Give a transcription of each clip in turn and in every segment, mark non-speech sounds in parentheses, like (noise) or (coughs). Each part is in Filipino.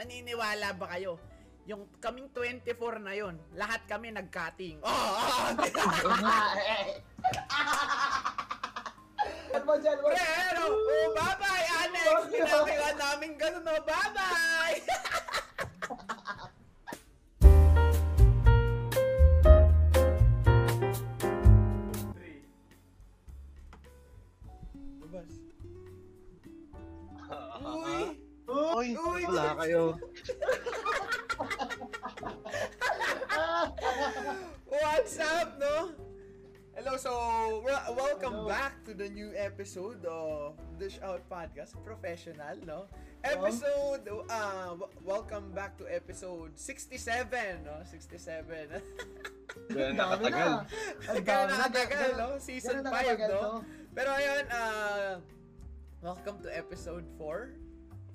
maniniwala ba kayo? Yung kaming 24 na yon, lahat kami nag-cutting. (laughs) (laughs) Oh, oh? Pero, oh, bye-bye, Alex! Ginagawa namin ganun, oh, bye-bye! (laughs) Uy, Uy, wala kayo. What's up, no? Hello, so wel- welcome Hello. back to the new episode of Dish Out Podcast, professional, no? Episode, uh, w- welcome back to episode 67, no? 67. Ganun na. Ang Ganun na. nakatagal, Ganun- no? Season ganun 5, nakatagal no? Pero ayun, uh, welcome to episode 4.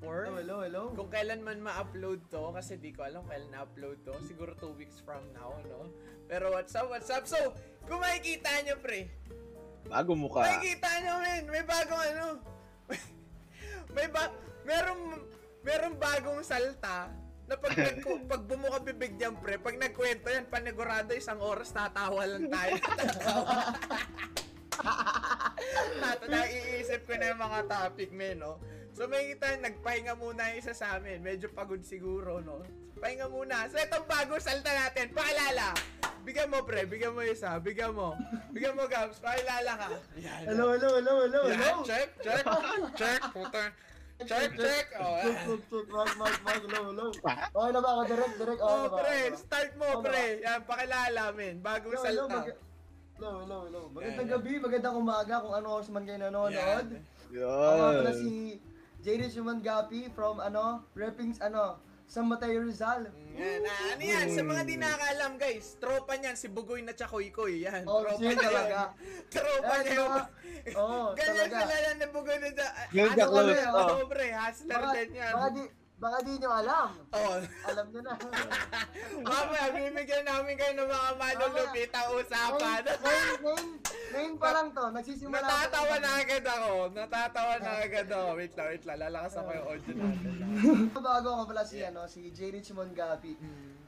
4? Hello, hello, hello. Kung kailan man ma-upload to, kasi di ko alam kailan na-upload to. Siguro 2 weeks from now, no? Pero what's up, what's up? So, kung makikita nyo, pre, Bago mukha. makikita nyo, men, may bagong ano, (laughs) may ba, merong, merong bagong salta na pag, (laughs) nag, pag bumuka bibig niyan, pre, pag nagkwento yan, panigurado isang oras, (laughs) tatawa lang tayo. tatawa. Tato, naiisip ko na yung mga topic, men, no? So, may kita, nagpahinga muna yung isa sa amin. Medyo pagod siguro, no? Pahinga muna. So, itong bagong salta natin, paalala. Bigyan mo, pre. Bigyan mo isa. Bigyan mo. Bigyan mo, Gabs. Paalala ka. Yan. Hello, hello, hello, hello, Yan. hello. Check, check. Check. Puta. Check, check. Oh, Check, check, check. Mag, mag, mag, hello, hello. Okay na ba ako? Direct, direct. Okay oh na ba? pre. Start mo, Ano pre. Yan, pakilala, men. Bagong Hello, hello, salta. mag- hello, hello, hello. Magandang Yan, yan. gabi, magandang umaga kung ano oras man kayo nanonood. Yan. Ako nga pala si J.D. Shumangapi from ano, Reppings ano, San Mateo Rizal. Yan, ah, ano yan? Sa mga di nakakalam, guys, tropa niyan, si Bugoy na Chakoy-Koy. Yan, Oh, tropa shit, niya talaga. (laughs) Tropa Eh, niya sa yun. mga- (laughs) Oo, Ganyan talaga. kilala ng Bugoy na Ganyan Ano kami, oh. oh, pre, hustler Baka, din yan. baka di, baka di nyo alam. Oh. Alam nyo na. (laughs) Mamaya, bibigyan namin kayo ng mga malulupit ang usapan. Ngayon, ngayon, ngayon, pa lang to, nagsisimula Natatawa na agad ako. Natatawa na agad ako. Wait lang, wait lang. Lalakas ako yung audio natin. (laughs) Bago ako pala si, ano, si J. Richmond Gapi.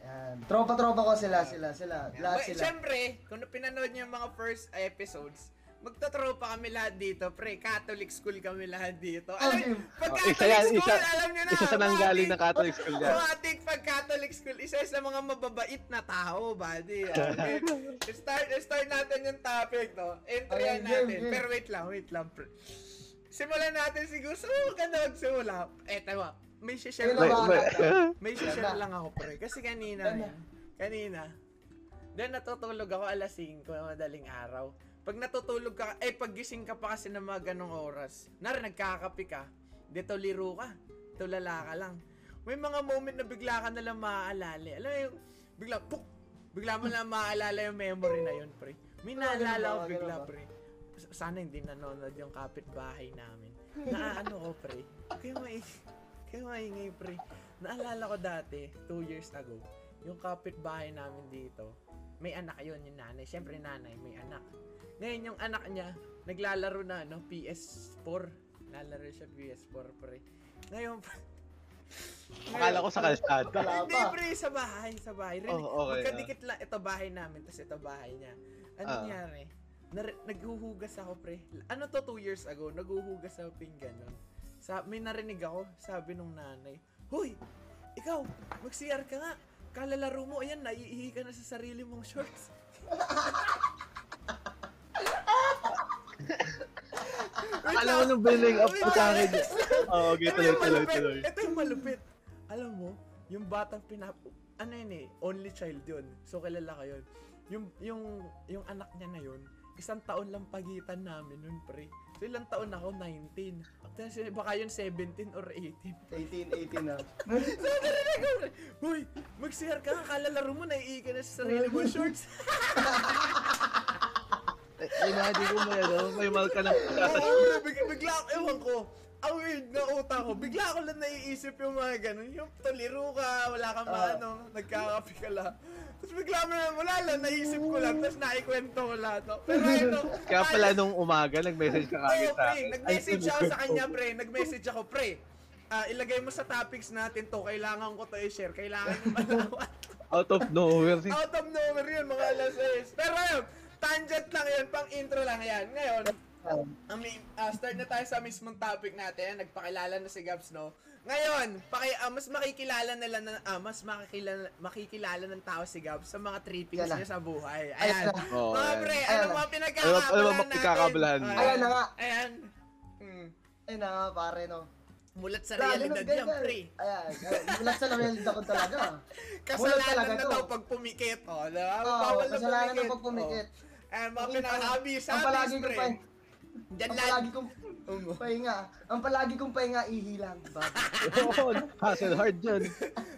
Yan. Tropa-tropa ko sila, sila, sila. Lahat sila. Siyempre, kung pinanood niyo yung mga first episodes, magtatropa kami lahat dito, pre. Catholic school kami lahat dito. Alam, Okay. pag Oh, Catholic isa yan, school, isa- alam niyo na. Isa sa nanggaling ng Catholic school yan. Matik pag Catholic school, isa sa mga mababait na tao, buddy. Okay. start, start natin yung topic, no? Entry Okay, game, natin. game. Pero wait lang, wait lang. pre. Simulan natin siguro. So, ka na magsimula. Eh, tama. May share lang. ba? (laughs) may, share Ganda. lang ako, pre. Kasi kanina, Ganda. kanina, then natutulog ako alas 5, madaling araw. Pag natutulog ka, eh pag gising ka pa kasi ng mga ganong oras, nara nagkakapi ka, dito liro ka, tulala ka lang. May mga moment na bigla ka na lang maaalala. Alam mo yung, bigla, puk, bigla mo lang maaalala yung memory na yun, pre. May naalala ko bigla, pre. Sana hindi nanonood yung kapitbahay namin. Naaano ko, pre. Kaya may, kaya maingay, pre. Naalala ko dati, two years ago, yung kapitbahay namin dito, may anak yun, yung nanay. Siyempre nanay, may anak. Ngayon yung anak niya, naglalaro na, no, PS4. Naglalaro siya PS4, pre. Ngayon, (laughs) akala ko sa kalsada. Wala hindi, pre, sa bahay, sa bahay. Rin, Oh, okay, magkadikit lang, ito bahay namin, tapos ito bahay niya. Ano Ah. nangyari? Nar- naghuhugas ako, pre. Ano to, two years ago, naghuhugas ako pinggan nun. Sa, may narinig ako, sabi nung nanay, Hoy, ikaw, mag-CR ka nga. Kalalaro mo, ayan, naiihi ka na sa sarili mong shorts. (laughs) Ko lang. nung building up lang. sa (laughs) akin. Oo, okay, tuloy, tuloy, tuloy. Ito yung malupit. Alam mo, yung batang pinap... Ano yun eh, only child yun. So, kilala ka yun. Yung, yung, yung anak niya na yun, isang taon lang pagitan namin nun, pre. So, ilang taon ako? 19. Actually, baka yun 17 or 18. 18, 18 na. (laughs) So, narinig ko, pre. Uy, mag-share ka. Kalalaro mo, naiihi ka na sa sarili mo (laughs) shorts. Imagine ko may ano, may mal ka ng. Oo, bro, big, bigla ewan ko, ang weird na utak ko, bigla ako lang naiisip yung mga ganun, yung tuliro ka, wala kang Ah. maano, nagkakapi ka lang. Tapos bigla mo na, wala lang, naisip ko lang, tapos naikwento ko lahat. No? Pero ito, Kaya pala nung umaga, nag-message ka kagad sa akin. nag-message ako sa kanya, pre, nag-message ako, pre. ah, ilagay mo sa topics natin to, kailangan ko to i-share, kailangan nyo (laughs) malaman. Out of nowhere. Out of nowhere yun, mga alas 6. Pero ayun, tangent lang yun, pang intro lang yan. Ngayon, ang may- ah, start na tayo sa mismong topic natin. Nagpakilala na si Gabs, no? Ngayon, paki, ah, mas makikilala nila na, ah, mas makikilala, makikilala ng tao si Gabs sa mga trippings Yan na. niya sa buhay. Ayan Ayan. na. Oo, mga ayan. pre, Ayan ano na. mga Ano- pinagkakabalahan ano mga natin? pinagkakabalahan? Ayan na nga. Ayan. Hmm. Ayun na nga, pare, no. Mulat sa Lalo realidad yan, pre. Ayan, ayan. Mulat sa realidad ko talaga. (laughs) Mulat Kasalanan talaga na daw pag pumikit. Oh, diba? Na kasalanan ng pag pumikit. Oh. Ayan, mga Ang- pinaka-habis, Ang palagi habis, kong pre. pahinga, Diyan ang lang. palagi kong (laughs) pahinga, ang palagi kong pahinga, ihilang. Bago. (laughs) Oo, hustle hard yun.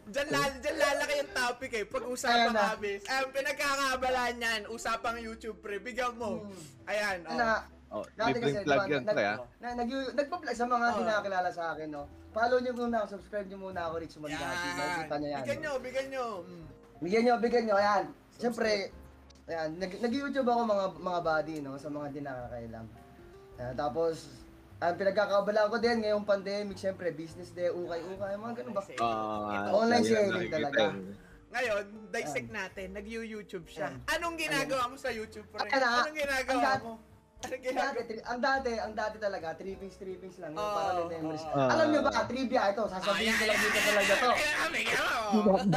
Diyan, lal, diyan lalaki yung topic eh. Pag-usapang Ayan na. habis. Ayan, pinagkakabalaan yan. Usapang YouTube, pre. Bigyan mo. Hmm. Ayan, oh. Na, Oh, Dati libreng kasi, plug diba, yan, nag- pre, ah. na, nag, nagpa-plug sa mga Oo. nakakilala sa akin, no. Follow niyo muna ako, subscribe niyo muna ako, Rich Mandati. Makikita niyo yan. Bigyan no? nyo, bigyan nyo. Mm. Bigyan nyo, bigyan nyo, ayan. Siyempre, ayan, nag, nag-YouTube ako mga mga body, no, sa mga di nakakailam. Ayan, tapos, ang pinagkakabalaan ko din ngayong pandemic, siyempre, business day, ukay-ukay, mga ganun ba? Ito. Online selling talaga. Ngayon, dissect natin. Nag-YouTube siya. Ayan. Anong ginagawa mo sa YouTube, pre? Anong ginagawa mo? Ginagawa dati, tri- ang dati, ang dati talaga, trippings, trippings lang, Oo, para may memories. oo. Ah. Alam nyo ba, trivia ito, sasabihin ko lang dito talaga to.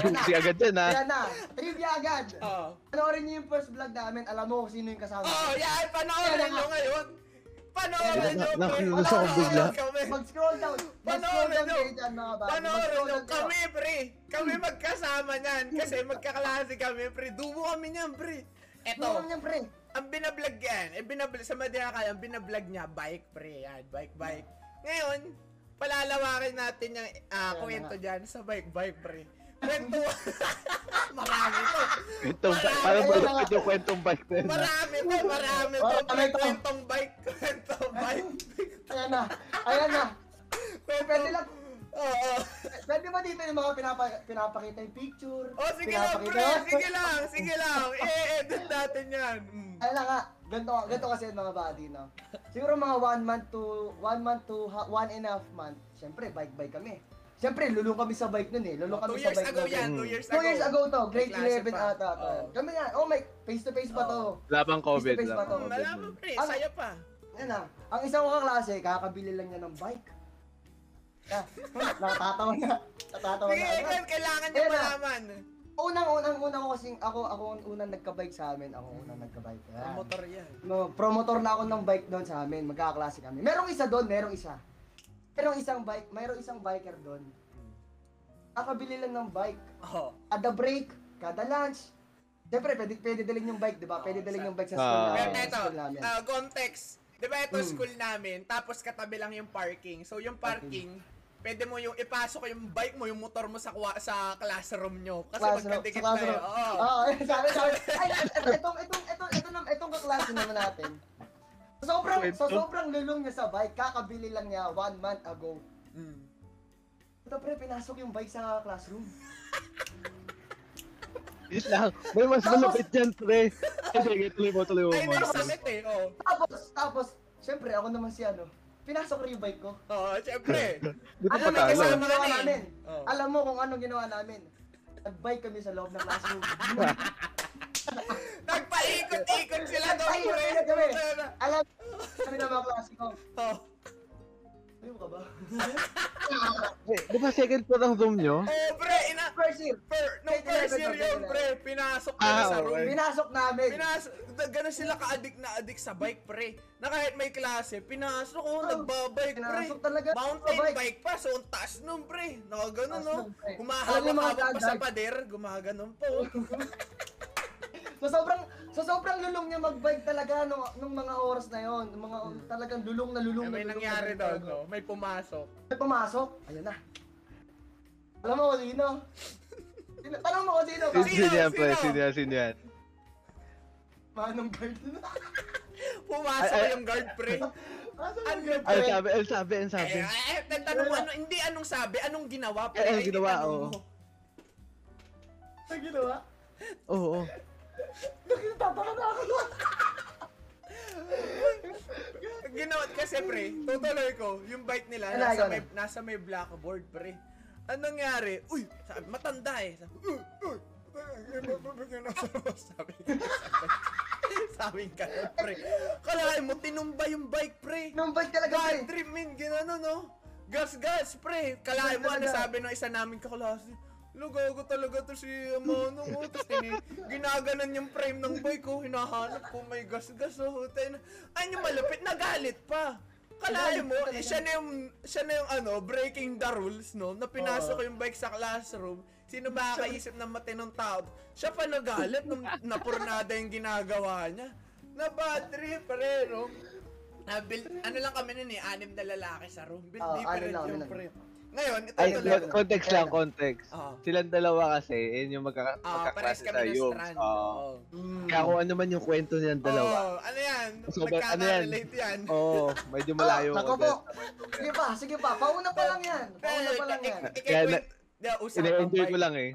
Busy agad yan, ha? Ayan na, trivia agad. Oo. Panoorin niyo yung first vlog namin, alam mo kung sino yung kasama. Oh, yan, panoorin nyo nga. ngayon. Panoorin nyo, na, pre. nakikilos ako Panoorin bigla. kami. Mag-scroll down. Mag-scroll Panoorin down nyo. kayo dyan, mga. Panoorin nyo. Kami, pre. Kami magkasama niyan. Kasi magkaklase kami, pre. Dumo kami niyan, pre. Ano Eto, lang yan, pre? Ang binablog yan, eh, binablog, sa Madina kaya, ang binablog niya, bike, pre. Yan, bike, bike. Ngayon, palalawakin natin yung ah, Ayan kwento na dyan sa bike, bike, pre. Kwento. (laughs) marami to. Marami. parang nga. ito kwentong bike na. Marami to, marami to. Pre, kwentong bike, kwentong bike. Ayan na. Ayan na. Pwede lang. Oo. Pwede ba dito yung mga pinapa, pinapakita yung picture? Oh, sige lang, pre. Sige lang, sige lang. (laughs) I-edit natin yan. Mm. Ayan na nga. Ganito, ganito kasi yung mga body, no? Siguro mga one month to, one month to one and a half month. Siyempre, bike-bike kami. Siyempre, lulong kami sa bike nun eh. Lulong Two kami sa years bike ago nun. yan, Mm. two years ago. Two years ago to, grade May klase 11 pa. ata to. Oo. Kami yan, oh my, face to face pa to. Wala pang COVID. Face to face Wala pa to. Malaman, pre. Saya pa. Yan na. Ang isang kaklase, kakabili lang niya ng bike. Ah, nakatatawa na. Nakatatawa Sige, na. Egan, kailangan niyo Ayan na. malaman. Unang, unang, unang ko kasing, ako, ako ang unang nagka-bike sa amin. Ako ang unang nagka-bike. Yan. Ang motor yan. No, promotor na ako ng bike doon sa amin. Magkakaklase kami. Merong isa doon, merong isa. Merong isang bike, merong isang biker doon. Kakabili lang ng bike. Oh. Kada break, kada lunch. Siyempre, pwede, pwede dalhin yung bike, di ba? Pwede Oo, dalhin yung bike sa Ah. school Pero namin. sa eto, school namin. ah, context. Di ba ito Hmm. school namin, tapos katabi lang yung parking. So yung parking, pwede mo yung ipasok yung bike mo, yung motor mo sa kwa- sa classroom nyo. Kasi Classroom- magkadikit na classroom. Oo. Oo, eh, sabi, sabi, (laughs) ay, et- etong, etong, etong, etong, etong, etong kaklase naman natin. Sa sobrang, sa Kwento. sobrang lulong niya sa bike, kakabili lang niya one month ago. Mm. Ito pre, pinasok yung bike sa classroom. (laughs) Yes lang. May mas malupit yan, pre. Ay, sige, tuloy mo, tuloy mo. Ay, may sakit eh. Oo. Tapos, tapos, syempre, ako naman si ano, pinasok rin yung bike ko. Oo, syempre. Di ba Alam mo Kasama ginawa ka na eh. namin? Oo. Alam mo kung anong ginawa namin? Nag-bike kami sa loob ng classroom. Nagpaikot-ikot sila doon, pre. Nagpaikot kami. Alam kami ng mga klase ko. Oh. Ayaw ka ba? Eh, Di ba second floor ang room nyo? Oh, pre, ina... First year, Per, Grade first 11 year yun, pre, pinasok Ah, nila sa okay. room. pinasok namin. Pinasok, gano'n sila ka-addict na addict sa bike, pre. Na kahit may klase, pinasok ko, Oh, nagbabike, pre. pinasok talaga Mountain sa bike. bike. pa, so ang taas nun, pre. Nakaganon, Taas no? nun, pre. Alam niyo, mga Humahawak-hawak pa sa pader, gumaganon po. (laughs) So sobrang so sobrang lulong niya mag-bike talaga nung, nung mga oras na yon, nung mga talagang lulong na lulong Eh, na may lulong nangyari na doon, no? May pumasok. May pumasok, ayun na. Alam mo kung sino? Sino- Tanong mo kung sino? Sino Sino? Sino? Sino yan? Sino yan? Manong guard. (laughs) Pumasok Ay, ay. yung guard, pre. Ano yung guard? Ay, sabi, ay, sabi, ay, sabi. Eh, eh, nagtanong mo, ano, hindi anong sabi, anong ginawa, pre. Eh, anong Ay, ginawa, oo. Ano ginawa? Oo, oo. Nagtataka na ako. ginawa kasi pre, tutuloy ko, yung bike nila, Ano, nasa may, na? nasa may blackboard pre. Anong nangyari? Uy, sabi, matanda eh. Sabi, uy, uy, sabi, sabi, sabi ka pre. Kalahin mo, tinumba yung bike pre. Nung bike talaga, God pre. trip, min, ginano, no? Gas, gas, pre. Kalahin mo, ano sabi ng isa namin kaklase? Lugago talaga to si Amano mo. Tapos tini, ginaganan yung frame ng bike ko. Hinahanap ko may gas-gas. Oh, na. Ay, yung malapit, nagalit pa. Kalahin mo, eh, siya na yung, siya na yung ano, breaking the rules, no? Na pinasok ko yung bike sa classroom. Sino ba kakaisip ng matinong tao? Siya pa nagalit nung (laughs) napurnada yung ginagawa niya. Na bad trip, pare, no? Na build, ano lang kami nun eh, anim na lalaki sa room. Build Oo, different ano lang, yung ano pre. Ngayon, ito Ay, tuloy. lang. context lang, context. Oo. Silang dalawa kasi, yun yung magkaka Ah, pares magkaklase kami sa ng yung. strand. Oo. Oo. Mm. Kaya kung ano man yung kwento nilang dalawa. Oo, ano yan? So, ba- ano yan? Nagkaka-relate yan. Oo, medyo malayo Oh, ko. nako po. Sige pa, sige pa. Pauna pa lang yan. Pauna pa lang yan. Kaya bike. ko lang eh.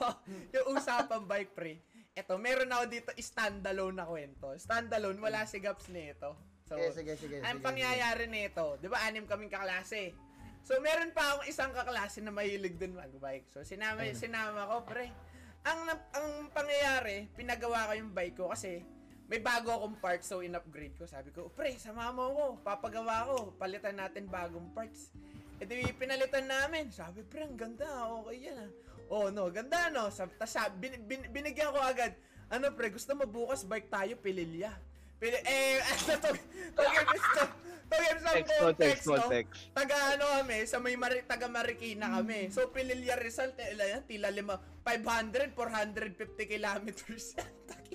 (laughs) Yung usapang bike, pre. Eto, meron ako dito standalone na kwento. Standalone, wala si Gaps nito. So, Sige, sige, sige. ang sige, pangyayari nito, di ba, anim kaming kaklase. So, meron pa akong isang kaklase na mahilig din mag-bike. So, sinama, sinama ko, pre. Ang, ang pangyayari, pinagawa ko yung bike ko kasi may bago akong parts, so in-upgrade ko. Sabi ko, pre, sama mo ko, papagawa ko, palitan natin bagong parts. E di, pinalitan namin. Sabi, pre, ang ganda, okay yan ah. Oh, no, ganda no. Sabi, bin, bin, binigyan ko agad. Ano pre, gusto mo bukas bike tayo, pililya. Pili, eh, (laughs) ano to, give some Context, no? context. Taga ano kami, sa may Mari, taga Marikina kami. So, Pililya result, eh, ilan yan? Tila lima, 500, 450 kilometers.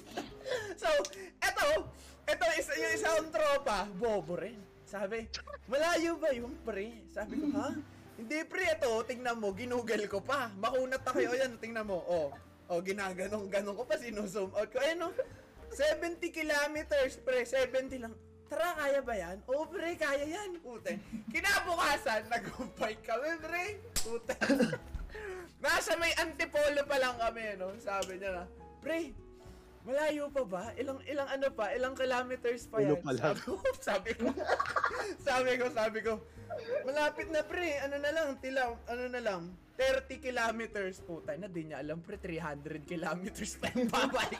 (laughs) so, eto, eto, isa, yung isang tropa, bobo rin. Sabi, malayo ba yung pre? Sabi ko, ha? Hindi pre, eto, tingnan mo, ginugel ko pa. Makunat ako, o yan, tingnan mo, oh. Oh, ginaganong ganon ko pa, sinuzoom out ko. Ayun, no? 70 kilometers, pre, 70 lang. Tara, kaya ba yan? Oo, pre, kaya yan. Pute. Kinabukasan, nag-bike kami, pre. Pute. Nasa may antipolo pa lang kami, no? Sabi niya na, pre, malayo pa ba? Ilang, ilang ano pa? Ilang kilometers pa Ulo yan? pa lang. Sabi ko, sabi ko, sabi ko, malapit na pre, ano na lang, tila, ano na lang, 30 kilometers. Puta na, di niya alam pre, 300 kilometers pa yung babalik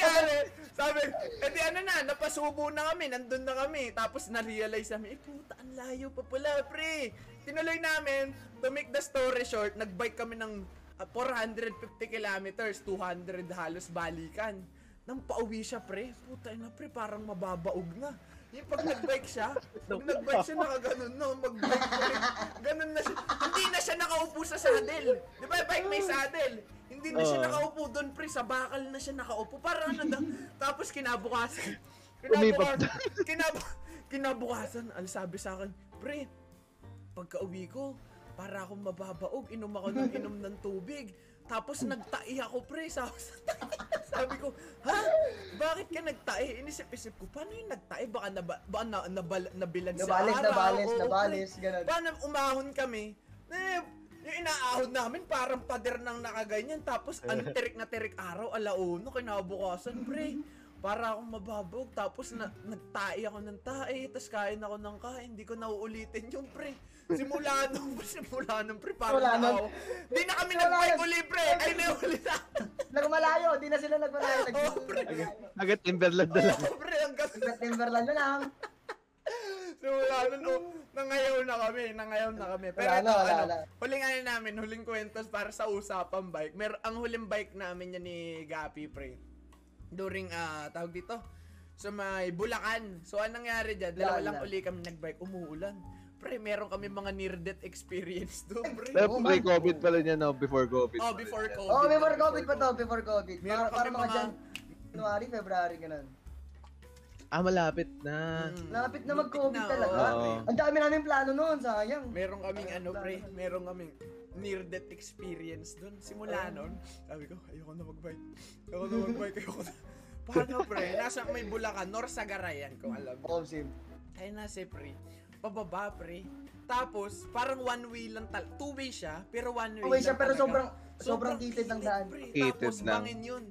yan? Sabi, edi ano na, napasubo na kami, nandun na kami. Tapos na-realize namin, eh puta, ang layo pa pala, pre. Tinuloy namin, to make the story short, nagbike kami ng ah, 450 kilometers, 200 halos balikan. Nang pauwi siya, pre, puta na, pre, parang mababaog na. Yung pag nagbike siya, pag nagbike siya, nakaganon no, magbike rin. Ganon na siya. Hindi na siya nakaupo sa saddle. Di ba, bike may saddle? Hindi na siya nakaupo doon, pre. Sa bakal na siya nakaupo. Para ano daw. Tapos kinabukasan. Kinabukasan. kinab kinabukasan. Ang sabi sa akin, pre, pagka uwi ko, para akong mababaog, inom ako ng inom ng tubig. Tapos nagtai ako, pre. (laughs) Sabi, sabi ko, ha? Bakit ka nagtai? Inisip-isip ko, paano yung nagtai? Baka, naba, baka na, nabal, nabilan sa araw. nabales, pre. ganun. Paano umahon kami? Eh, yung inaahon namin, parang pader ng nakaganyan. Tapos, (laughs) ang tirik na tirik araw, alauna, kinabukasan, pre. Para akong mababog. Tapos, na, nagtai ako ng tae. Tapos, kain ako ng kain. Hindi ko nauulitin yung pre. Simula nung, (laughs) simula nung pre, parang Simula nung- naawa. Di na kami uli, pre. Ay, may ulit na. Nagmalayo, di na sila nagmalayo. Oh, pre. Agad Timberland na lang. Oh, pre, hanggang Timberland na lang. Simula nun, no, nangayaw na kami, nangayaw na kami. Pero Wala ito, na, wala ano, na. huling ano namin, huling kwentos para sa usapang bike. Mer ang huling bike namin yan ni Gapi, pre. During, ah, tawag dito, sa may Bulacan. So, anong nangyari dyan? Dalawa Wala lang na. uli kami nagbike, umuulan. Pre, meron kami mga near-death experience doon, pre. Pero Oo, pre-COVID pala niya, no? Before COVID. Oh, before COVID. Oh, before COVID pa to, before COVID. Meron Para, para kami mga mga- dyan, January, February, ganun. Ah, malapit na. Mm. Lapit na mag-COVID na, talaga. oo. Ang dami namin plano noon, sayang. Meron kaming ano pre, meron kaming near death experience dun. Simula nun, sabi ko, ayoko na mag-bike. Ayoko na mag-bike, ayoko na. Paano pre? Nasa may Bulacan, North Sagarayan kung alam. Oh, sim. Ay nasa pre. Pababa pre. Tapos, parang one way lang tal. Two way siya, pero one way Two way lang siya, pero talaga. sobrang- sobrang kitid ng daan. Pre. Kitid Tapos lang. bangin yun.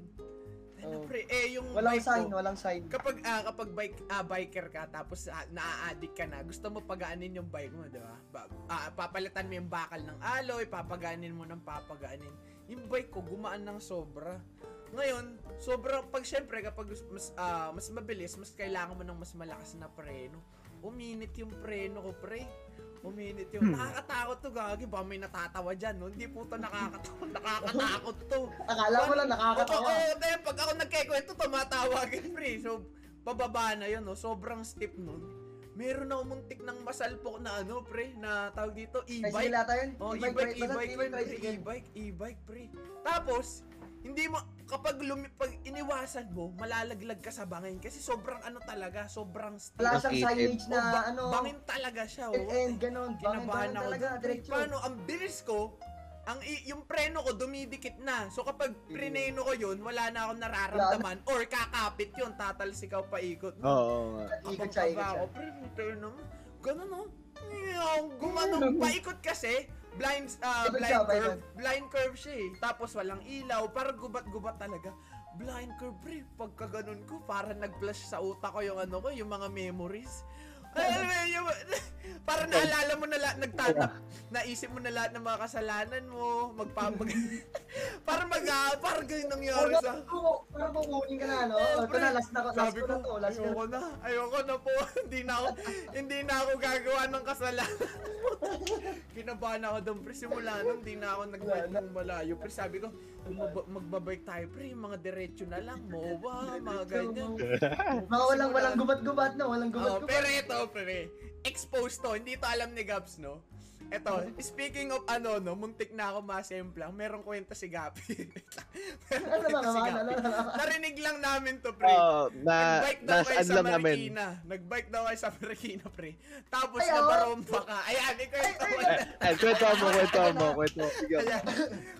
Ano, Oo. pre, eh, yung Walang bike sign, ko, walang sign. kapag ah, kapag bike ah, biker ka tapos ah, naa-addict ka na, gusto mo pagaanin yung bike mo, 'di ba? Ba- ah, papalitan mo yung bakal ng alloy, papagaanin mo ng papagaanin. Yung bike ko gumaan ng sobra. Ngayon, sobrang pag syempre kapag mas ah, mas mabilis, mas kailangan mo ng mas malakas na preno. Uminit yung preno ko, pre. Uminit yung nakakatakot to, gagi. Ba may natatawa dyan, no? Hindi po to nakakatakot. (laughs) Nakakatakot to. Akala mo lang nakakatawa. Oo, oo, dahil pag ako nagkikwento, tumatawa agad, pre. So, pababa na yun, no? Sobrang steep nun. Meron na umuntik ng masalpok na ano, pre, na tawag dito, e-bike. ata yun? Oh, E-bike, e-bike, e-bike, e-bike, e-bike, pre. Tapos, hindi mo, kapag lumi, pag iniwasan mo, malalaglag ka sa bangin. Kasi sobrang ano talaga, sobrang steep. Wala siyang signage na Oh, ba- ano. bangin talaga siya, oh. and ganon. Bangin, Kinabahan bangin ako talaga. Diretso. Paano, ang bilis ko, ang yung preno ko dumidikit na. So kapag prineno ko yun, wala na akong nararamdaman or kakapit yun, tatalsikaw pa ikot. Oo oo nga. Ikot siya, ikot siya. Ako, pre, naman. Ganun, no? Ngayon, gumanong paikot kasi, blind, Ikot blind siya, curve. Blind curve siya eh. Tapos walang ilaw, parang gubat-gubat talaga. Blind curve, pre. Pagka ganun ko, parang nag-flash sa utak ko yung ano ko, yung mga memories. Ay, alam mo yun, yung, (laughs) parang naalala mo na lahat, nagtatap, naisip mo na lahat ng mga kasalanan mo, magpapag... (laughs) parang mag, ah, parang ganyan nangyari sa... Oo, Parang kukunin ka na, no? Ito na, last na, last Sabi ko na to. Last ko na ayoko na, ayoko na po. (laughs) hindi na ako, hindi na ako gagawa ng kasalanan. Kinabahan ako doon, pre. Simula nun, hindi na ako nag-bike ng malayo. Pre, sabi ko, mag- magbabike tayo, pre. Mga diretso na lang, mowa, mga ganyan. Mga walang, walang gubat-gubat, no? Walang Oh, gubat-gubat. pero ito, pre. Exposed to. Hindi to alam ni Gabs, no? Ito, (laughs) speaking of ano, no, muntik na ako masemplang, merong kwento si Gabi. (laughs) merong Ano ba kwento si naman? Narinig lang namin to, pre. Oo, na, Nag-bike daw kayo sa. Marikina. Nag-bike daw kayo sa Marikina, pre. Tapos Ay, oo. nabarompa ka. Ayan, ikwento mo na. Ay, kwento mo, kwento mo, kwento mo.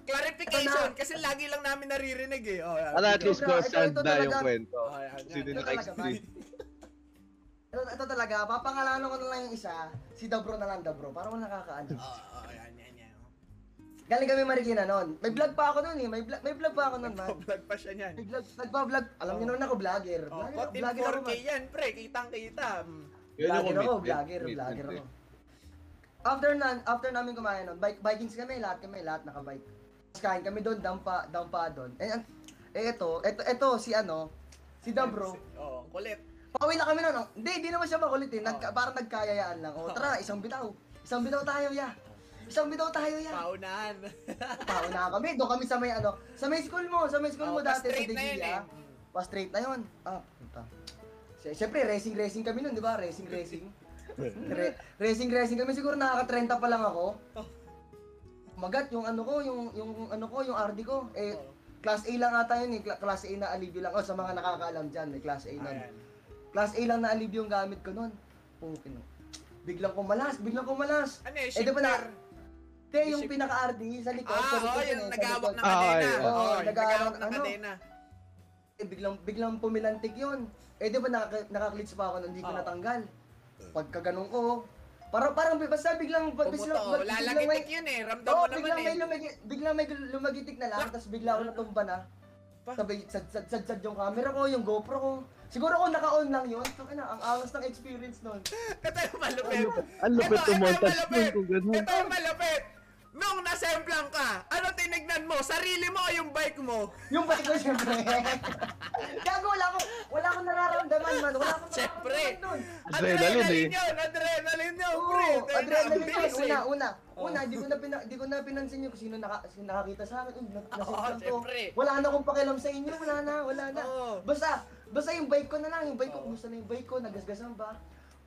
Clarification, kasi lagi lang namin naririnig eh. Oh, ayan. Para at least constant ito na yung kwento. Oh, ayan. Sino Ito naka-experience? Ito, ito talaga, papangalanan ko na lang yung isa, si Dabro na lang, Dabro, para wala nakakaano. Oh, oh, ayan. Galing kami Marikina noon. May vlog pa ako noon eh, may vlog, may vlog pa ako noon, man. Vlog pa siya niyan. May vlog, nagpa-vlog. Alam niyo naman ako, vlogger. Oh, Vlogger, Kotin vlogger ako, 4K man. yan, pre. Kitang-kita. Yun yung Vlogger ako, vlogger, vlogger ako. After nan, after namin kumain noon, bike, bikings kami, lahat kami, lahat nakabike. Tapos kain kami doon, dampa, dampa doon. Eh, ang- eh, ito, ito, ito, si ano, si Dabro. Oh, kulit. Pauwi na kami noon. oh. Hindi, hindi naman siya makulit eh. Oh. Nagka, Parang nagkayayaan lang. O, tara, isang bitaw. Isang bitaw tayo, ya. Isang bitaw tayo, ya. Paunahan. (laughs) Na kami. Doon kami sa may ano, sa may school mo, sa may school Oh, mo dati sa na yun eh. Pa straight na yun. Ah, puta. Si- Siyempre, racing racing kami noon, di ba? Racing racing. (laughs) Re- racing racing kami siguro nakaka-30 pa lang ako. Oh. Magat yung ano ko, yung yung ano ko, yung RD ko. Eh Oh. class A lang ata yun, eh. Cla- class A na alivio lang. Oh, sa mga nakakaalam diyan, may class A nun. Ayan. Class A lang na alivio yung gamit ko noon. Pukin. Biglang kumalas, biglang kumalas. Ano eh, Eh, di ba na- Te, yung Ship- pinaka-RD sa likod. Ah, sa oh, likod yun yung sa likod. ng Ah, kadena. ay, Oo, oo, yung ng ano? kadena. Eh, biglang, biglang pumilantik yun. Eh, di ba naka, nakaklits pa ako hindi ko Oo. natanggal. Pagka ganun ko, parang, parang basta biglang, Pumuto. biglang, oh, biglang Lalagitik yun eh. Ramdam Oo, mo naman biglang may, eh. lumagi, biglang may lumagitik na lang, tapos bigla ako natumba na. Pa? Sabay, sad, sad, sad, sad yung camera ko, yung GoPro ko. Siguro kung naka-on lang yun, so, na, ang angas ng experience nun. (laughs) Ito yung malupit. Ang lupit Ito, ito yung tumontas malupit. nun kung ganun. Ito yung malupit. Nung nasemplang ka, ano tinignan mo? Sarili mo o yung bike mo? Yung bike ko, syempre. (laughs) Gago, wala akong, wala akong nararamdaman, man. Wala akong Siyempre. nararamdaman nun. Adrenaline eh. yun, adrenaline yun, Oo, pre. Tayo na, adrenaline yun. bilis eh. Una, una. Oh. Una, di ko na pina, di ko na pinansin yung sino, naka, sino nakakita sa akin. Uy, na, Oo, nasaktan to. syempre. Wala na akong pakialam sa inyo. Wala na, wala na. Oo. Basta, basta yung bike ko na lang. Yung bike ko, Oo. kumusta na yung bike ko? Nagasgasan ba?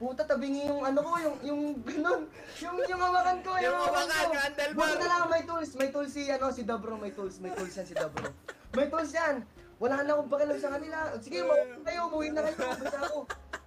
Puta, tabingi yung ano ko, yung, yung (laughs) ganun. Yung, yung hawakan ko, Yung hawakan hawakan, ko. yung handlebar. Buti na lang, may tools. May tools si, ano, si Dabro. May tools, may tools yan si Dabro. May tools yan. Wala na akong pakialam sa kanila. Sige, mauwi kayo, umuwi na kayo. Basta ako.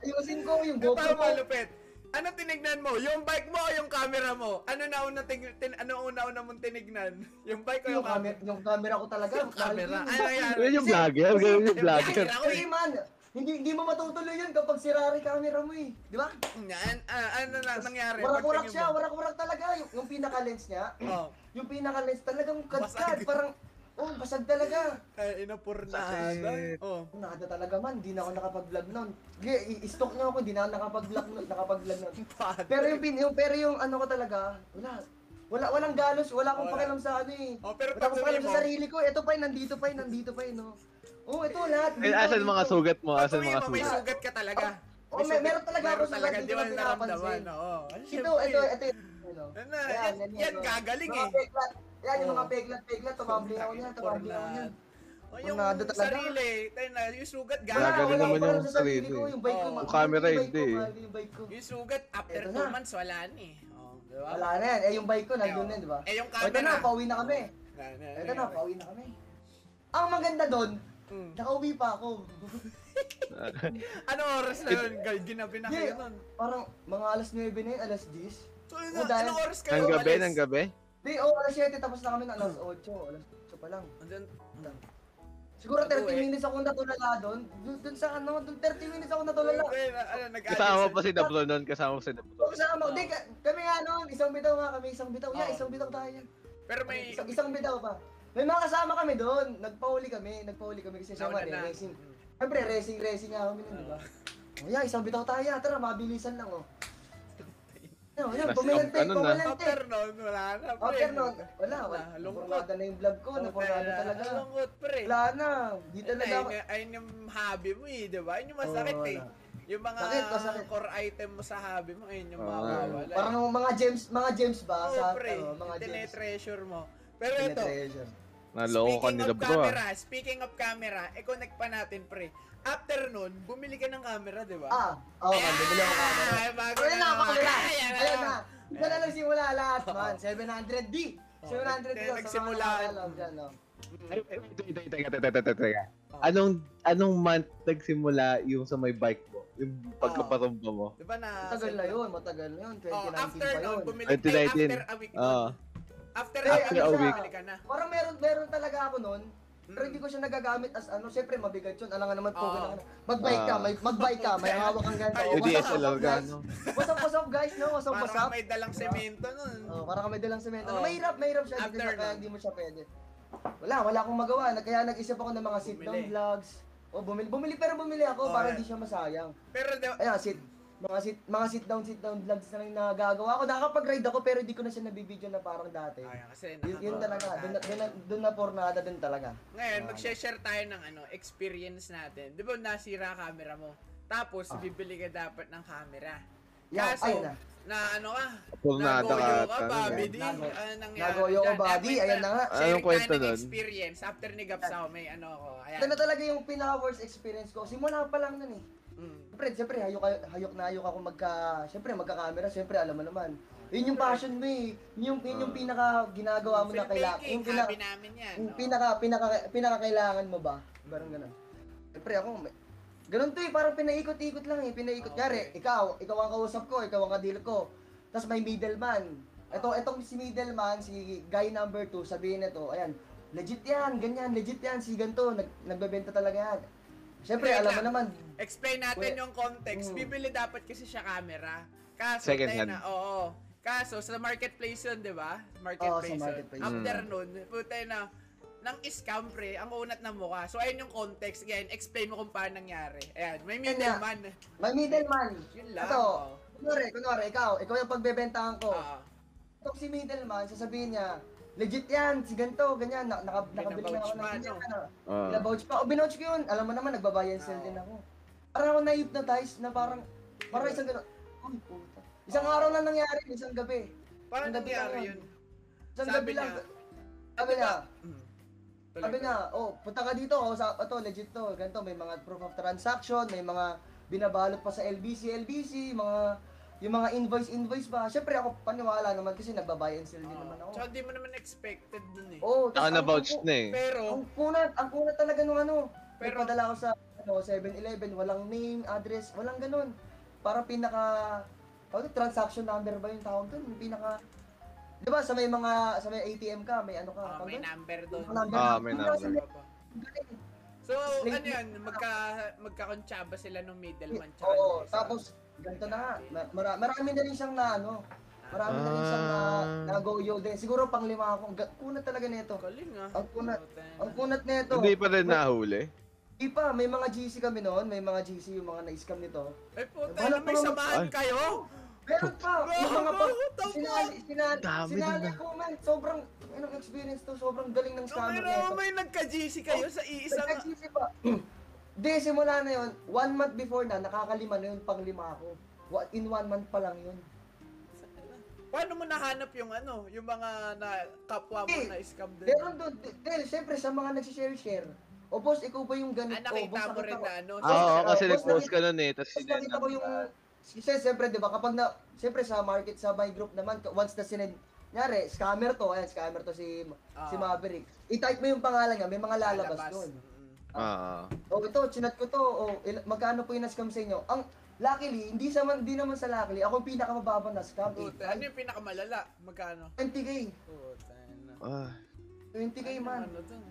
Ayusin ko, yung GoPro ko. malupit. Ano tinignan mo? Yung bike mo o yung camera mo? Ano na una ting, tin, ano una-una mong tinignan? (laughs) Yung bike o Yung yung camera? yung camera ko talaga. Yung camera. Ano yan? Yun yung vlogger, yung vlogger. Hindi man, hindi hindi mo matutuloy yun kapag sira rin camera mo eh. Di ba? Yan, ah, ano na nangyari? Warak-warak siya, warak-warak talaga. Yung, yung pinaka-lens niya, Oh. yung pinaka-lens talagang kadkad. Parang, Oh, basag talaga. Ay, inapurnada. Sakit. Oh. Nakada talaga man, hindi na ako nakapag-vlog noon. Sige, i- i-stalk niyo ako, hindi na ako nakapag-vlog noon, nakapag-vlog noon. Pero yung, pin- yung pero yung ano ko talaga, wala. Wala walang galos, wala akong pakialam sa ano eh. Oh, pero Wala akong pakialam sa sarili ko. Ito pa yun, nandito pa yun, nandito pa yun, no. Oh, ito lahat. Eh, dito, asan dito. mga sugat mo? Asan mga mo, may sugat? sugat ka talaga. Oh, may- meron talaga ako meron sugat, talaga, hindi di ko mo naramdaman. pinapansin. Oo. Ano, Ito, ito, ito. Ano? Yan na, yan, gagaling eh. Yan, yung mga peklat, tumambling ako niyan, tumambling ako niyan. O yung Tornado talaga. sarili, tayo na, yung sugat gagaling. wala naman yung sa sarili sarili. ko, yung bike ko. Oh. Yung camera, hindi ko, eh. yung sugat, after Eto 2 na. months, wala na eh. Oh, di ba? Wala na yan. Eh, yung bike ko, nandun na, di ba? Eh, yung O, Ito camera. na, pauwi na kami. Na, na, Ito na, pauwi na kami. Ang maganda doon, Mm. nakauwi pa ako. (laughs) Ano oras na yun? Gal, ginabi na kayo Yeah. nun. Parang mga alas 9 na yun, alas 10. So, ano, Oh, dahil- anong oras kayo? Ang gabi, umalis? ng gabi? Di, oh, alas 7, tapos na kami ng alas 8. Alas 8 pa lang. Andun, Siguro Ako 30 eh. minutes ako natulala doon. Doon doon sa ano, doon 30 minutes ako natulala. Okay, na- ano, nag Kasama pa si Dablo nun, kasama pa si Dablo. O kasama, di, ka- kami nga noon, isang bitaw nga kami, isang bitaw. Yeah, Oo. isang bitaw tayo. Pero may... Isang, isang bitaw pa. May mga kasama kami doon. Nagpauli kami, nagpauli kami kasi siya man eh, racing. Siyempre, racing, racing nga kami nun, di ba? Oh, yeah, isang bitaw tayo. Tara, mabilisan lang, oh. Yan, Nas- pumalante, ano na? pumalante. After nun, wala na, pre. After nun, wala, wala. Lungkot. Na yung vlog ko, napurnada talaga. Lungkot, pre. Wala na, di Ayun, talaga ayun, ayun yung hobby mo eh, di ba? Yun yung masakit eh. Yung mga Sakit, masakit. core item mo sa hobby mo, ayun yung Oo, mawawala. Parang yung mga gems, mga gems ba? Oo, sa, pre. ano, mga gems. Tinetreasure mo. Pero ito. Naloko ka speaking ni of Dablo ah. camera, speaking of camera, i-connect pa natin, pre. After nun, bumili ka ng camera, di ba? Ah, oo, man, bumili ako camera. Ay, bago Ayun na, naman. camera. Ayun na. Ito na lang simula lahat, man. 700D. Oh, 700D. nag- sa mga nagsimula. Ay, ay, Teka, teka, teka, teka, teka, teka. Oh. Anong, anong month nagsimula yung sa may bike mo? Yung pagkapatumba mo? Di ba na? Matagal na yun, matagal na yun. 2019 Oh, after pa nun, yun. bumili 2019. ay, after a week After, Eh, a ano week, ka na. Parang meron, meron talaga ako nun. Pero Mm. hindi ko siya nagagamit as ano, syempre mabigat yun. Alam nga naman po, na Mag-bike ka, Ah. may, mag-bike ka, may hawak kang ganito. Ay, Oh, Hindi what's up, SLR ka, guys? no? What's up, what's up, guys, no? What's up, what's Parang up? may dalang semento nun. Oh, parang kami dalang semento. Oh. Mahirap, mahirap siya. Hindi After siya, kaya hindi mo siya pwede. Wala, wala akong magawa. Kaya nag-isip ako ng mga sit-down vlogs. O, bumili. Bumili, pero bumili ako Oh, para yeah. hindi siya masayang. Pero di ba, Ayan, sit, mga sit, mga sit-down, sit-down vlogs na lang yung nagagawa ko. Nakakapag-ride ako, pero hindi ko na siya nabibideo na parang dati. Ayun, kasi Yun, yun talaga, dun, na- dun, na- dun na pornada dun talaga. Ngayon, Ah. mag-share tayo ng ano, experience natin. Di ba nasira camera mo? Tapos, Ah. bibili ka dapat ng camera. Yan, Kaso, ayun na. na ano ka, Purnada ka ka, Bobby. Nago- Ano nangyari Nagoyo ko Eh, ayan na nga. Anong kwento nun? experience. After ni Gapsao, may ano ako. Ayan. Ito na talaga yung pinaka-worst experience ko. Simula pa lang nun eh. Mm. Siyempre, siyempre, hayok, hayok na hayok ako magka, siyempre, magka-camera, siyempre, alam mo naman. Yun yung passion mo eh. Yun yung, yun yung pinaka ginagawa mo na kailangan. Yung, pinaka, hobby namin yan. yung no? pinaka, pinaka, pinaka kailangan mo ba? Parang ganun. Siyempre ako, may, ganun to eh, parang pinaikot-ikot lang eh, pinaikot. Okay. Kaya ikaw, ikaw ang kausap ko, ikaw ang kadil ko. Tapos may middleman. Ito, itong si middleman, si guy number 2, sabihin nito, ayan, legit yan, ganyan, legit yan, si ganito, nag, nagbebenta talaga yan. Siyempre, alam mo naman, Explain natin Wait. yung context. Mm. Bibili dapat kasi siya camera. Kaso, Second tayo hand. na, oo. Kaso, sa marketplace yun, di ba? Marketplace, Oo, sa yun. marketplace. After Mm. nun, putay na, nang scam pre, ang unat ng mukha. So, ayun yung context. Again, explain mo kung paano nangyari. Ayan, may middleman. may middleman. Yun lang. Ito, oo. kunwari, kunwari, ikaw, ikaw yung pagbebentahan ko. Oo. Itong si middleman, sasabihin niya, legit yan, si ganito, ganyan, na, naka, nakabili na ako ng no? ano. Ah. Binabouch pa, o binouch ko yun, alam mo naman, nagbabayan sell Oo. din ako. Parang ako na-hypnotize na parang, parang isang gano'n, uy, puta. Isang araw lang nangyari, isang gabi. Paano Ang gabi lang nangyari yun. yun? Isang Sabi gabi lang. Sabi niya, Mm. sabi niya, oh, punta ka dito, oh, sa, ito, legit to, ganito, may mga proof of transaction, may mga binabalot pa sa LBC, LBC, mga, yung mga invoice, invoice ba? Siyempre ako paniwala naman kasi nagbabuy and sell din naman ako. Tsaka di mo naman expected dun eh. Oh, Ako tas na ang- vouch na eh. Pero, Ang kunat, ang kunat talaga nung ano. Pero- padala ko sa ano, 7-Eleven, walang name, address, walang ganun. Para pinaka ano, transaction number ba yung tawag doon? Yung pinaka 'Di ba sa may mga sa may ATM ka, may ano ka, ah, tawag may number doon. Ah, may number. So, ano yan, magka, magkakontsaba sila nung middleman Oo, tapos ganito na nga. Ma- mara- marami na rin siyang na ano, Marami na rin siyang na, Ah. nagoyo din. Siguro pang lima ako. Ga- Kunat talaga nito. Galing ah. Ang kunat, ang na. kunat nito. Hindi pa rin nahuli. Di pa, may mga GC kami noon, may mga GC yung mga na-scam nito. Ay puta Wala na may samahan Ay. kayo. Meron pa, yung mga pa, sinali, sinali, Dami sinali ko man, sobrang, anong experience to, sobrang galing ng scammer Pero nito. may nagka-GC kayo sa iisang... Nag-GC pa. (clears throat) Di, simula na yun, one month before na, nakakalima na yun, pang lima ako. In one month pa lang yun. Paano mo nahanap yung ano, yung mga na kapwa mo Eh, na scam din? Meron doon, dahil syempre sa mga nagsishare-share, o boss, ikaw ba yung ganito? Ah, nakita boss, mo rin na ano? Ah, oo, Oo, kasi nag-post ka nun eh. Tapos nakita ko yung, kasi syempre, di ba, kapag na, syempre sa market, sa my group naman, once na sinend, nyari, scammer to, ayan, scammer to si, Ah. si Maverick. I-type mo yung pangalan niya, may mga lalabas doon. Ah, Oh, ito, chinat ko to. Oh, il- magkano po yung na-scam sa inyo? Ang, luckily, hindi sa hindi naman sa luckily, ako yung pinakamababa na scam. Puta, ano yung pinakamalala? Magkano? 20k. Puta na. ah. 20k Ano, man. ano dun?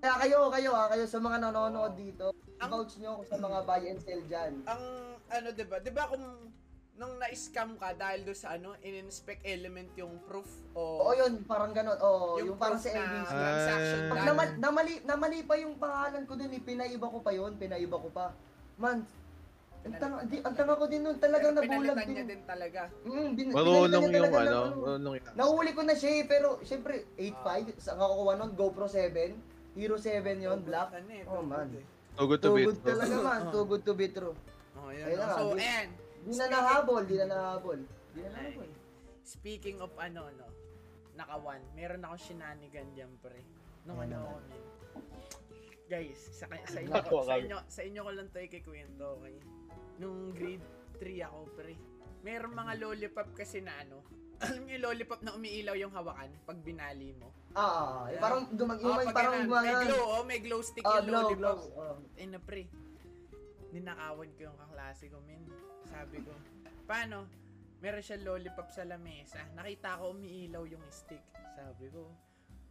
Kaya kayo, kayo ah, kayo sa mga nanonood dito, Ang- vouch nyo ako sa mga buy and sell dyan. Ang ano 'di ba? 'Di ba kung nung na-scam ka dahil do sa ano, in-inspect element yung proof o Oo yun, parang ganon. Oo, yung, parang proof sa LBC. na transaction Ah. Pag done. naman, namali, namali pa yung pangalan ko dun, eh, pinaiba ko pa yun, pinaiba ko pa. Man, ang tanga, di, ang tanga ko din nun, talagang Pero nabulag pinalitan niya din. din talaga. Mm, bin, Marunong pinalitan niya yung talaga ng ano. Marunong yung... Nahuli ko na siya eh, pero syempre 8.5, sa kakuha nun, GoPro 7, Hero 7 yon black. Ano eh, Oh man. eh. Too good to Too be good true. talaga man, Oo. too good to be true. Oh, yun. Ayun no? na, So, di- and Di na nahabol, di na nahabol. Di na nahabol. Speaking of ano, no, naka-one, meron ako shinanigan dyan, pre. Nung Ano ano ako, men. Guys, sa, sa, inyo, sa, inyo, sa inyo ko lang to ikikwento, okay? Nung grade 3 ako, pre. Meron mga lollipop kasi na ano, (clears throat) alam niyo yung lollipop na umiilaw yung hawakan pag binali mo? Ah, ah, ah. Eh, parang dumag, yung Oh, parang mga may glow, oh, may glow stick Ah, yung glow, lollipop. glow. Oh. Eh na pre, ninakawan ko yung kaklase ko, men. Sabi ko, paano? Meron siya lollipop sa lamesa. Nakita ko umiilaw yung stick. Sabi ko,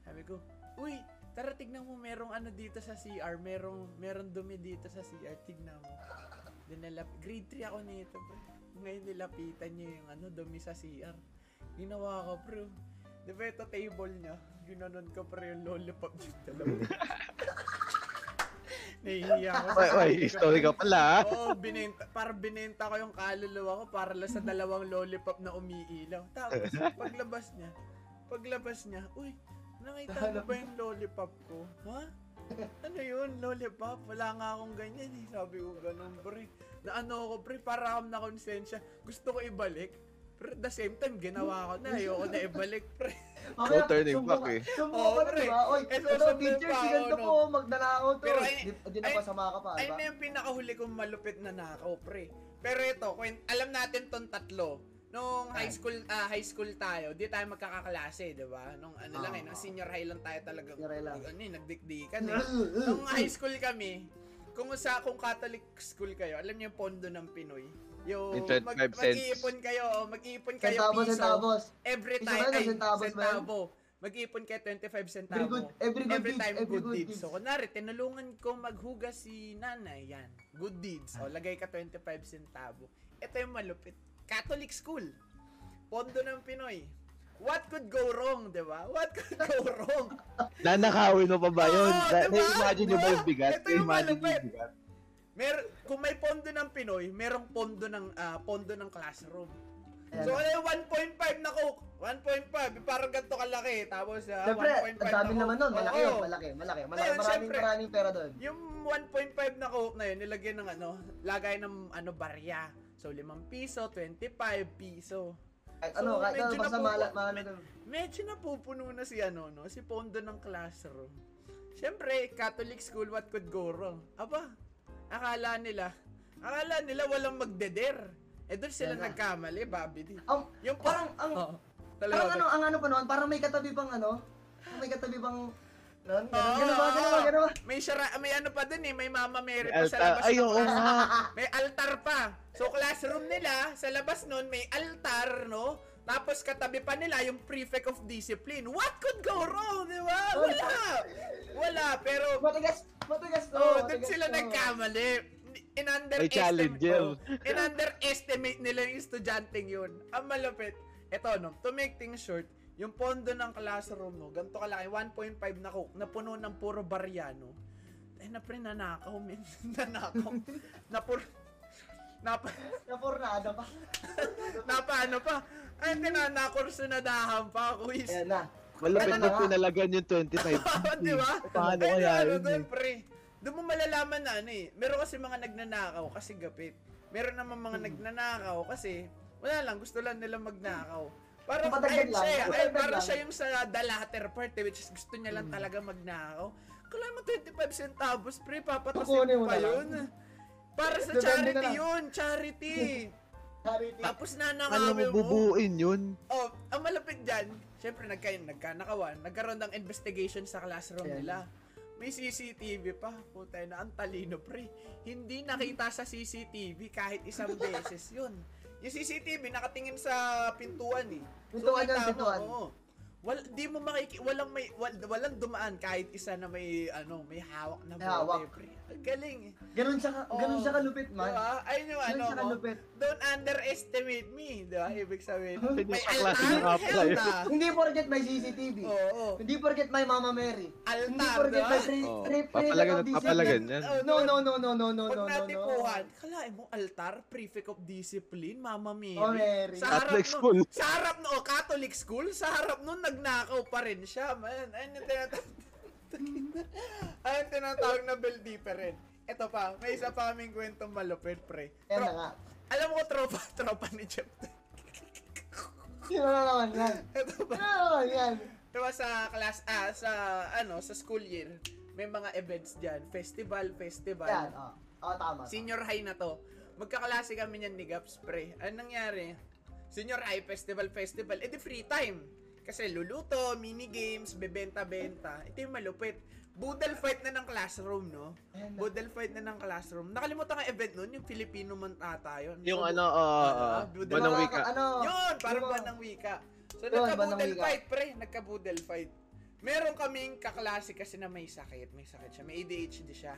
sabi ko, uy, tara tignan mo, merong ano dito sa CR. Merong, merong dumi dito sa CR. Tignan mo. Dinalap, grade 3 ako nito. Ngayon nilapitan niya yung ano, dumi sa CR. Ginawa ko, bro. Di ba ito table niya? Ginanon ko, pre, yung lollipop niya. (laughs) Nahihiya ako. Wait, wait, history ka pala. Oo, binenta, para binenta ko yung kaluluwa ko para lang sa dalawang lollipop na umiilaw. Tapos, (laughs) paglabas niya, paglabas niya, uy, nakita mo ba yung lollipop ko? Ha? Ano yun, lollipop? Wala nga akong ganyan eh. Sabi ko ganun, pre. Na ano ako, pre, para akong nakonsensya. Gusto ko ibalik. Pero at the same time, ginawa ko na. Ayoko na ibalik, pre. Mamaya, No turning back eh. Ka na, pre. di ba? Oy, Eh, ito, susunod teacher, si ako, ganito no? po, magdanakaw to. Pero ay- Di, di na ay- pasama ka pa, di Ay ba? na yung pinakahuli kong malupit na nakaw, pre. Pero ito, kwent, alam natin tong tatlo. Nung high school ah, high school tayo, di tayo magkakaklase, 'di ba? Nung ano lang eh, nung senior high lang tayo talaga. Senior high lang. Ano eh, nagdikdikan eh. (laughs) nung high school kami, kung sa kung Catholic school kayo, alam niyo yung pondo ng Pinoy. Yung Yung 25 cents. mag-iipon kayo, mag-iipon kayo Centavos, piso centavos. every Piso time ay Centavos centavo. Mag-iipon kayo 25 centavo. Every good, every good Every deeds, time every good, good deeds. deeds. So, kunwari, tinulungan ko maghugas si nanay. Yan. Good deeds. O, lagay ka 25 centavo. Ito yung malupit. Catholic school. Pondo ng Pinoy. What could go wrong, di ba? What could go (laughs) wrong? Nanakawin mo pa ba yun? Na- diba? Na-imagine nyo ba yung bigat? Ito yung malupit. yung bigat? Mer kung may pondo ng Pinoy, merong pondo ng ah, pondo ng classroom. Ayan. So, ano yung 1.5 na coke? 1.5, parang ganito kalaki. Tapos, Siyempre, 1.5 ang dami na naman coke. nun. Malaki yun, malaki, malaki. malaki Ayun, maraming, syempre. maraming pera doon. Yung 1.5 na coke na yun, nilagyan ng ano, lagay ng ano, barya. So, 5 piso, 25 piso. Kahit So, ano, kahit ano, medyo basta napupu- mala, maano doon. Medyo napupuno na si ano, no? Si Pondo ng classroom. Siyempre, Catholic school, what could go wrong? Aba, akala nila, akala nila walang magdeder. Eh, doon sila Yan na. nagkamali, Bobby D. Ang, Yung parang, ang, Oh, parang ano, ang ano pa noon, parang may katabi pang ano, may katabi pang, noon, Oo, ganun, ganun ba, ganun ba, ganun ba? May, shara, may ano pa dun eh, may Mama Mary May pa sa labas Ay, oo nga. May altar pa. So, classroom nila, sa labas nun, may altar, no? Tapos katabi pa nila yung prefect of discipline. What could go wrong, di ba? Wala! Wala, pero Matigas, matigas to. oh, doon sila to. nagkamali. In May challenger. oh, in underestimate nila yung estudyanteng yun. Ang malupit. Eto, no, to make things short, yung pondo ng classroom, no, ganito kalaki, 1.5 na coke, na puno ng puro baryano. Eh, na pre, nanakaw, men. (laughs) nanakaw. na puro, napa, Napurnado pa. (laughs) napa, ano pa? Ay, tinanakor sunadahan pa, quiz. Ayan na. Malapit Ano na na? pinalagan yung 25. (laughs) Di ba? Paano Ay, kaya ano yun doon, eh? pre? Doon mo malalaman na ano eh. Meron kasi mga nagnanakaw kasi gapit. Meron naman Hmm. mga nagnanakaw kasi wala lang, gusto lang nila magnakaw. Parang, Patagdag ayun siya, ay, parang. Hmm. siya yung sa the latter part eh, which is gusto niya lang talaga magnakaw. Kala mo 25 centavos, pre, papatasin pa na lang. Para sa Depende na charity lang. yun, charity. (laughs) Charity. Tapos Ano mo nanakawin mo. bubuuin yun? Oh, ang malapit dyan, syempre nagka, nagkanakawan, nagkaroon ng investigation sa classroom Ayan. nila. May CCTV pa. Puta na, ang talino pre. Hindi nakita sa CCTV kahit isang (laughs) beses yun. Yung CCTV nakatingin sa pintuan eh. Pintuan yan, kita mo, pintuan. oo. Wal, di mo makiki walang may wal, walang dumaan kahit isa na may ano, may hawak na May bote, hawak. pre. Galing eh. Ganun siya, ka- ganun siya kalupit, man. Diba? Ayun yung Ganun ano siya mo. kalupit. Don't underestimate me, di ba? Ibig sabihin. Huh? May altar, hell na. Hindi porket may CCTV. Oo. Hindi porket may Mama Mary. Altar, Hindi porket diba? may three, Oh, papalagan of at papalagan discipline. yan. Oh, No, no, no, no, no, no, no, Pag no, no. natipuhan, kalain mo altar, prefect of discipline, Mama Mary. Oh, Mary. Sa harap Catholic nun- school. Sa harap no, oh, Catholic school, sa harap nun, nagnakaw pa rin siya, man. Ayun yung tinatawag. Ayun tinatawag na bell different. Ito pa, may isa pa kaming kwentong malupit, pre. Yan na nga. alam ko, tropa, tropa ni Jeff. Sino na naman yan? Ito Sino pa. na naman yan? Diba sa class, ah, sa, ano, sa school year, may mga events dyan. Festival, festival. Yan, oh. Oh, tama. Senior high na to. Magkaklase kami niyan ni Gaps, pre. Ano nangyari? Senior high, festival, festival. Eh di free time. Kasi luluto, mini games, bebenta-benta. Ito yung malupit. Boodle fight na ng classroom, no? Boodle fight na ng classroom. Nakalimutan ka event nun, yung Filipino man ata yun. Yung So, ano, uh, uh, Yung banang wika. Ano? yun, parang Diba? ba ng wika. So, Yun, nagka-boodle fight, pre. Nagka-boodle fight. Meron kaming kaklase kasi na may sakit. May sakit siya. May ADHD siya.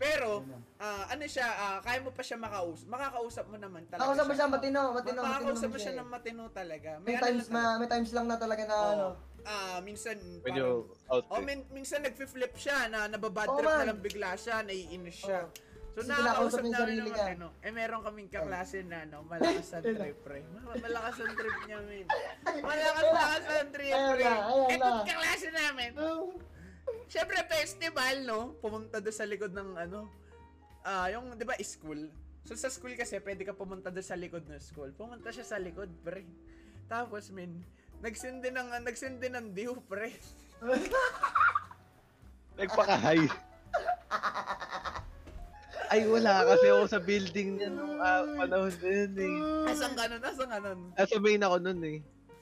Pero, ah, ano siya, ah, kaya mo pa siya makausap. Makakausap mo naman talaga Ako sa siya, matino, matino, matino Makakausap mo siya ng matino talaga. May ano times, lang ma, may times lang na talaga na talaga. ano. Ah, minsan, Medyo out Oh, eh. min- minsan nagfi-flip siya na nababad Oo, trip na lang bigla siya, naiinis siya. Oo. So Kasi nakakausap namin sarili ng niya. matino. Eh meron kaming kaklase na no, malakas ang (laughs) trip, pre. Ma- Malakas ang trip niya, min. (laughs) Malakas malakas ang trip, Ayun pre. na. kaklase namin. Siyempre, festival, no? Pumunta doon sa likod ng ano, ah, yung, di ba, school. So, sa school kasi, pwede ka pumunta doon sa likod ng school. Pumunta siya sa likod, pre. Tapos, min, nagsindi ng, nagsindi ng diw, pre. (laughs) Nagpakahay. Ay, wala kasi ako sa building niya nung ah, panahon na yun eh. Asan ka nun? Asan ka nun? Nasa main ako nun eh.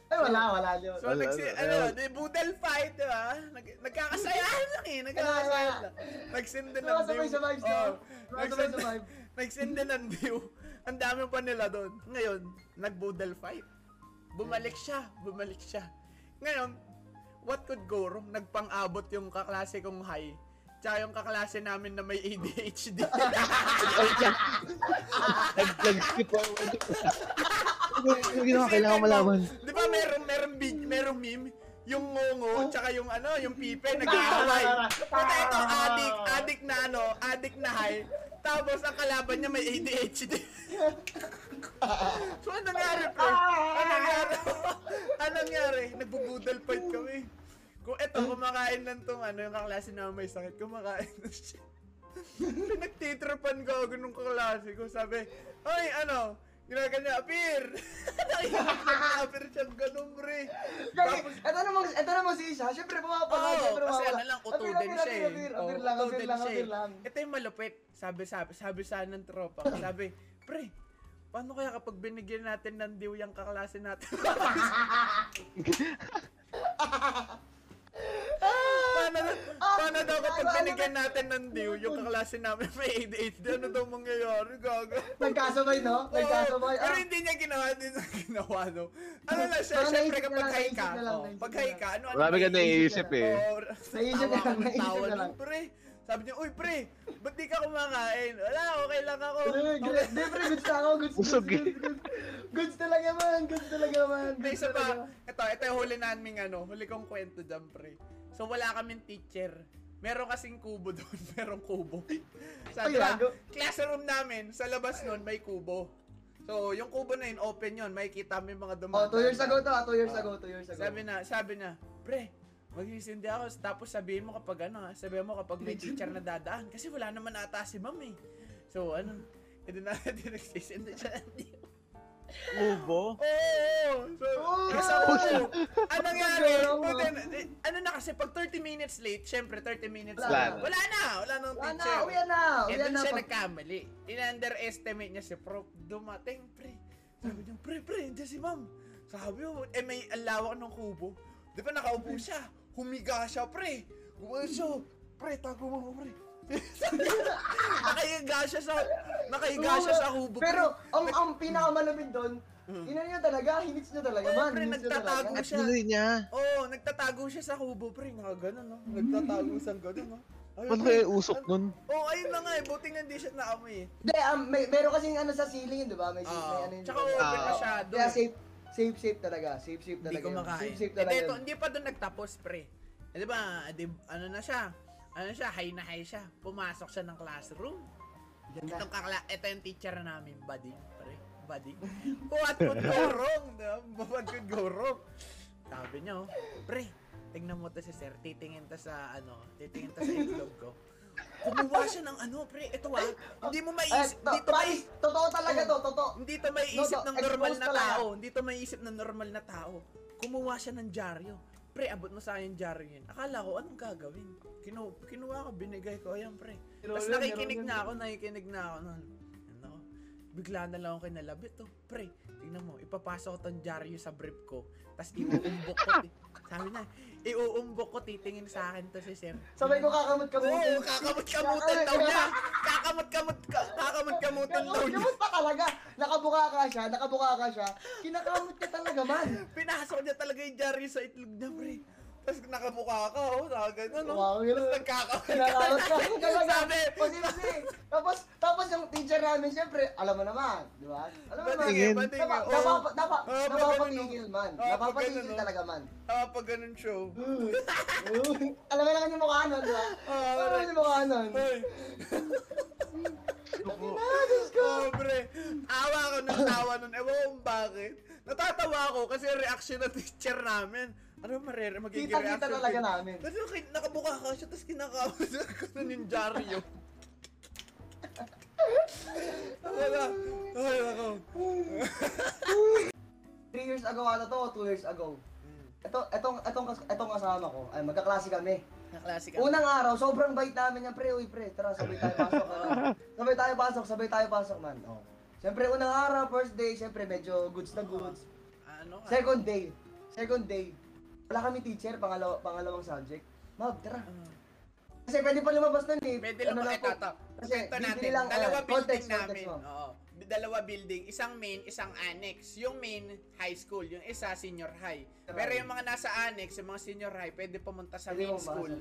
Ay, wala, wala yun. So, Wala, nagsi, wala. ano, di budal fight, di ba? Nag, nagkakasayahan lang eh, nagkakasayahan lang. Nagsindi ng Nakasabay diw. sa vibes. Nakasabay Nagsindi, sa vibe. nagsindi ng diw. Ang dami pa nila doon. Ngayon, nagbudal fight. Bumalik siya, bumalik siya. Ngayon, what could go wrong? Nagpang-abot yung kaklase kong high. Tsaka yung kaklase namin na may ADHD. Nag- Nag-skip ako. Yung ginawa, kailangan malaman. Di ba meron, meron, meron meme? Yung ngongo, tsaka yung ano, yung pipe, nag-aaway. Puta ito, adik, adik na ano, adik na high. Tapos ang kalaban niya may ADHD. so anong nangyari, pre? Anong nangyari? (laughs) anong nangyari? Nagbubudal fight kami. Kung eto, kumakain lang tong ano, yung kaklase na may sakit, kumakain na siya. (laughs) Pinagtitripan ko ako nung kaklase ko. Sabi, Ay, ano, ginaganya, apir! (laughs) Apir siyang ganun. Kasi, Tapos, ito namang, ito namang si Isa, syempre pumapanood, Oo, syempre kasi ano lang, utudin apir, siya eh. apir, apir, lang, apir lang, siya apir eh. lang. Ito yung malupit. Sabi, sabi, sabi sa ng tropa. (laughs) Sabi, pre, paano kaya kapag binigyan natin ng diw yung kaklase natin? (laughs) paano, paano daw kapag binigyan natin ng diw yung kaklase namin may ADHD? Ano daw mangyayari? Gaga. Nagkasabay, no? Nagkasabay. Oo, Pero Ah, hindi niya ginawa din ang ginawa, no? Ano lang siya, syempre kapag high ka, oh, pag high ka, ano, ano Marami ka naiisip na eh. Naisip na ka lang, ng naisip na lang. pre. Sabi niya, uy pre, ba't di ka kumakain? Wala, okay lang ako. Pre, gra- Di, pre, goods na ako. Goods, goods, Busog eh. goods, goods. Goods talaga man. Goods talaga man. Goods isa talaga. pa, ito, ito yung huli namin ano, huli kong kwento dyan, pre. So, wala kaming teacher. Meron kasing kubo doon, (laughs) merong kubo. Gago. classroom namin, sa labas nun, may kubo. So, yung kubo na yun, open yun, makikita mo yung mga Oh, dumadaan. two years ago to, ah, two years Oh. ago, two years ago. Sabi na, sabi na, pre, magsisindi ako, tapos sabihin mo kapag ano, ha, sabihin mo kapag may teacher na dadaan, kasi wala naman ata si ma'am eh. So, ano, hindi na (laughs) natin nagsisindi siya. (laughs) Ubo? Oo! So, Oo! kasi ako, anong nangyari? Eh, ano na kasi, pag 30 minutes late, syempre 30 minutes Wala late, na. wala na, wala nang Wala na, teacher. uwi na, Eh, uwi doon na. siya pag- nagkamali. In-underestimate niya si prof. Dumating, pre. Sabi niya, pre, pre, hindi si ma'am. Sabi ko, eh may ang lawak ng kubo. Di ba nakaupo siya? Humiga siya, pre. Gumano siya. Pre, tago mo, pre. Nakahiga siya sa nakahiga siya sa kubo. pre. Pero, ang, ang pinakamalapit doon, Mm. ina niya talaga, hinits niya talaga, man. pre, niya nagtatago siya. Tuloy niya. Oo, oh, nagtatago siya sa kubo, pre. Nakaganon, no? Nagtatago sa ganon, no? Ano kaya usok nun? Oo, oh, ayun na nga eh. Buti nga hindi siya naamoy eh. Hindi, um, may, meron kasing ano sa ceiling yun, di ba? May, may Oo. ano yun. Tsaka open masyado. Kaya safe, safe, safe talaga. Safe, safe Hindi talaga. ko yun. makain. Safe, safe talaga. yun. hindi pa doon nagtapos, pre. Eh, di ba, di, ano na siya? Ano siya, high na high siya. Pumasok siya ng classroom. Ganda. Itong kakla, ito yung teacher namin, buddy. Pre, buddy. What could go wrong? What could go wrong? Sabi niya, oh, pre, tingnan mo to si sir. Titingin to sa, ano, titingin to sa itlog ko. Kumuha siya ng ano, pre. Ito ah, hindi mo Ay, maiisip, to, hindi to mai, promise, totoo talaga to, totoo. hindi to maiisip ng normal na tao. Hindi to maiisip ng normal na tao. Kumuha siya ng dyaryo. Pre, abot mo sa akin dyaryo yun. Akala ko, anong gagawin? Kinu kinuha ko, binigay ko. Ayan, pre. Tapos nakikinig na ako, nakikinig na ako nun. Ano, bigla na lang ako kinalabit to. Pre, tingnan mo, ipapasok ko tong dyaryo sa brief ko. Tapos iuumbok ko. (laughs) Sabi na, iuumbok ko, titingin sa akin to si sir. Sabay ko kakamot Oo, kamutin. kakamot-kamutan daw niya. Kakamot-kamot, ka- kakamot-kamutan daw niya. Kakamot pa talaga. Nakabuka ka siya, nakabuka ka siya. Kinakamot ka talaga, man. Pinasok niya talaga yung dyaryo sa itlog niya, pre. Tapos nakabuka ka, oh, naka gano'n, no? Wow, yun. Tapos nagkakamot Kinakamot ka. (laughs) Sabi, Posible. Tapos, tapos yung teacher namin, syempre, alam mo naman, di ba? Alam mo naman. Napa, napa, napa, pag napapatigil ganun, man. Pag Napapatigil ganun, no? talaga man. Pag ganun show. (laughs) alam mo naman yung mukha nun, di ba? Alam mo naman yung mukha nun. Ay. Oh, pre. Awa ko ng tawa nun. Ewan ko kung bakit. Natatawa ako kasi reaction ng teacher namin. Ano marere magiging Kita-kita reaction? talaga namin. Kasi naki- nakabuka ka siya, tapos kinakawa siya ganun yung dyaryo. Wala. Ay, ako. Three years ago ata to, two years ago. Ito, etong, etong, etong kasama ko, ay magkaklase kami. Na-classic Unang araw, sobrang bait namin yan, pre. Uy, pre, tara, sabay tayo pasok. ano. (laughs) sabay tayo pasok, sabay tayo pasok, man. Oh. Siyempre, unang araw, first day, siyempre, medyo goods na goods. Ano ka? Second day, second day, wala kami teacher, pangalaw, pangalawang subject. Mab, tara. Ah. Kasi pwede pa lumabas nun eh. Pwede Ano lang po. ito. Kasi, natin. lang, Dalawa ah, building context, namin. context. Oo. Dalawa building. Isang main, isang annex. Yung main, high school. Yung isa, senior high. Pero yung mga nasa annex, yung mga senior high, pwede pumunta sa Pwede main school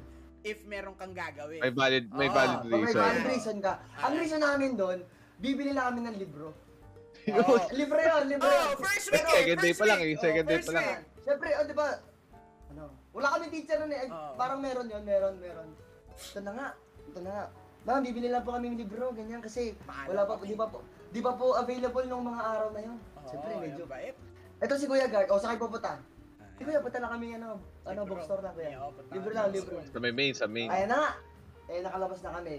if meron kang gagawin. May valid, may valid may reason. valid reason ka. Ang reason namin doon, bibili lang kami ng libro. (laughs) Oo. Libre yun, libre Oh, first week Pero- Second day pa lang eh, second Oh, day pa lang. Siyempre, oh, di ba, ano, wala kami teacher nun eh. Ay, Oo. Parang meron yun, meron, meron. Ito na nga, ito na nga. Ma'am, bibili lang po kami ng libro, ganyan, kasi Mahal wala pa, kami. di pa po, di pa po available nung mga araw na yun. Oo, Siyempre, medyo. yung bait. Ito si Kuya Gart, o, sakay pupunta. Si Kuya, punta lang kami, ano, ano, Libro. bookstore na, Kuya. Oo, punta Libro kami lang, sa libro. school. Sa may main, sa main. Ayan na nga. Eh, nakalabas na kami.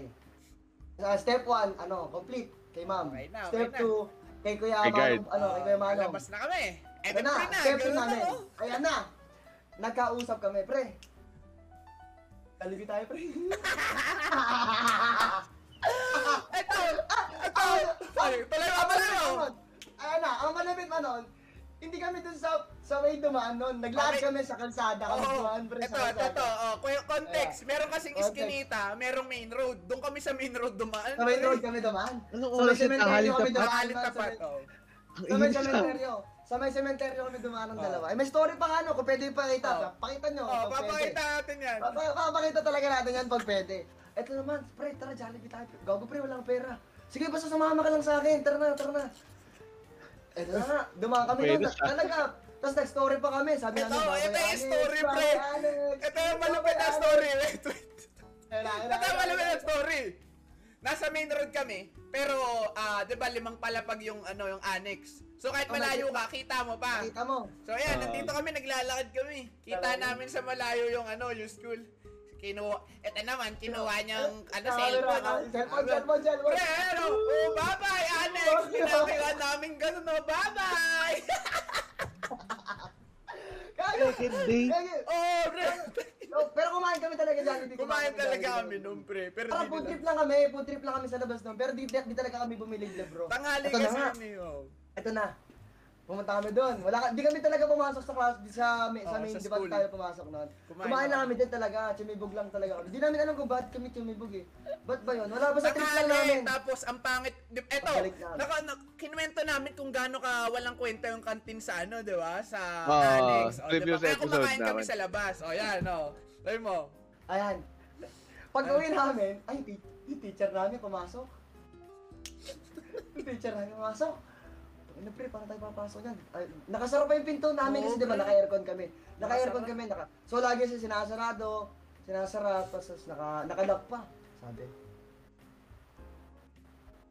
Sa step 1, ano, complete, kay ma'am. Okay na, okay step na. 2, kay Kuya Kay. Manong, ano, kay Kuya Manong. Labas na kami. Eh, Ayan na, pre na. step 2 ganun na, namin. oh. Ayan na. Nagkausap kami, pre. Kalibi tayo, pre. Ito! Ito! Ay, tuloy mo, tuloy mo! Ayan na, ang malapit pa nun, hindi kami dun sa sa way dumaan nun. Naglakad Okay. kami sa kalsada. Kami dumaan, pre, Ito, sa ito, ito. kalsada. Oh, context. Meron kasing Context. iskinita, merong main road. Doon kami sa main road dumaan. Sa main road kami dumaan. Sa may oras yung cementerio tanghali kami tapat? dumaan. Man, sa tapat. may- Oh. Ang Sa may init ka. cementerio. Sa may cementerio kami dumaan ng Oh. dalawa. Eh, may story pa nga no, kung pwede ipakita. Oh. Pakita nyo. Oh, pag pwede. papakita natin yan. Papa- Papakita talaga natin yan pag pwede. Eto naman, pre, tara, Jollibee tayo. Gago, pre, walang pera. Sige, basta sumama ka lang sa akin. Tara na, tara na. Eto na nga, dumaan kami Pwede siya. Talaga. Tapos nag-story pa kami. Sabi Ito, namin, babay ito yung Alex, story, babay pre. Alex, Ito yung malupit na story. Wait, wait. Ito yung ayun na, malupit na. story. Nasa main road kami, pero ah, 'di ba limang palapag yung ano yung annex. So kahit Oh, malayo ka, kita mo pa. Nakita mo. So ayan, Ah. nandito kami, naglalakad kami. Kita Talaga? namin sa malayo yung ano, yung school. Kinuha, eto naman, kinuha niyang ano, Camera, cellphone. ah? Cellphone, cellphone, cellphone. Pre, ano? Oh, bye-bye, Alex! Pinagawa namin ganun, no? Bye-bye! (laughs) Gago. Hindi. Gago. oh, pre! Oh, Pero kumain kami talaga Jollibee. Kumain talaga kami nung pre. Pero Parang food trip lang kami, food trip lang kami sa labas nun. Pero di, di, di talaga kami bumili bro. Tanghali Ito na kasi yun eh. oh. Ito na. Pumunta kami doon. Wala ka, di kami talaga pumasok sa class, di sa, may, sa Oo, main, sa di ba school. tayo pumasok noon? Kumain Kumain, lang. kami din talaga, chumibog lang talaga kami. Di namin alam kung bakit kami chumibog eh. Ba't ba yun? Wala ba sa trip lang namin? Tapos ang pangit. Di, eto, Pabalik na. naka, na, kinuwento namin kung gaano ka walang kwenta yung kantin sa ano, di ba? Sa Oo, Alex. O, di ba? previous Kaya episode kumakain kami namin. sa labas. O, yan, o. Sabi mo. Ayan. Pag uwi namin, ay, ti- yung teacher namin pumasok. yung teacher namin pumasok. Ano pre, paano tayo papasok yan? Ay, nakasara pa yung pinto namin kasi Oo, di ba pre. naka-aircon kami. Naka-aircon Nakasara. kami, naka... So lagi siya sinasarado, sinasara, tapos naka, nakalock pa. Sabi.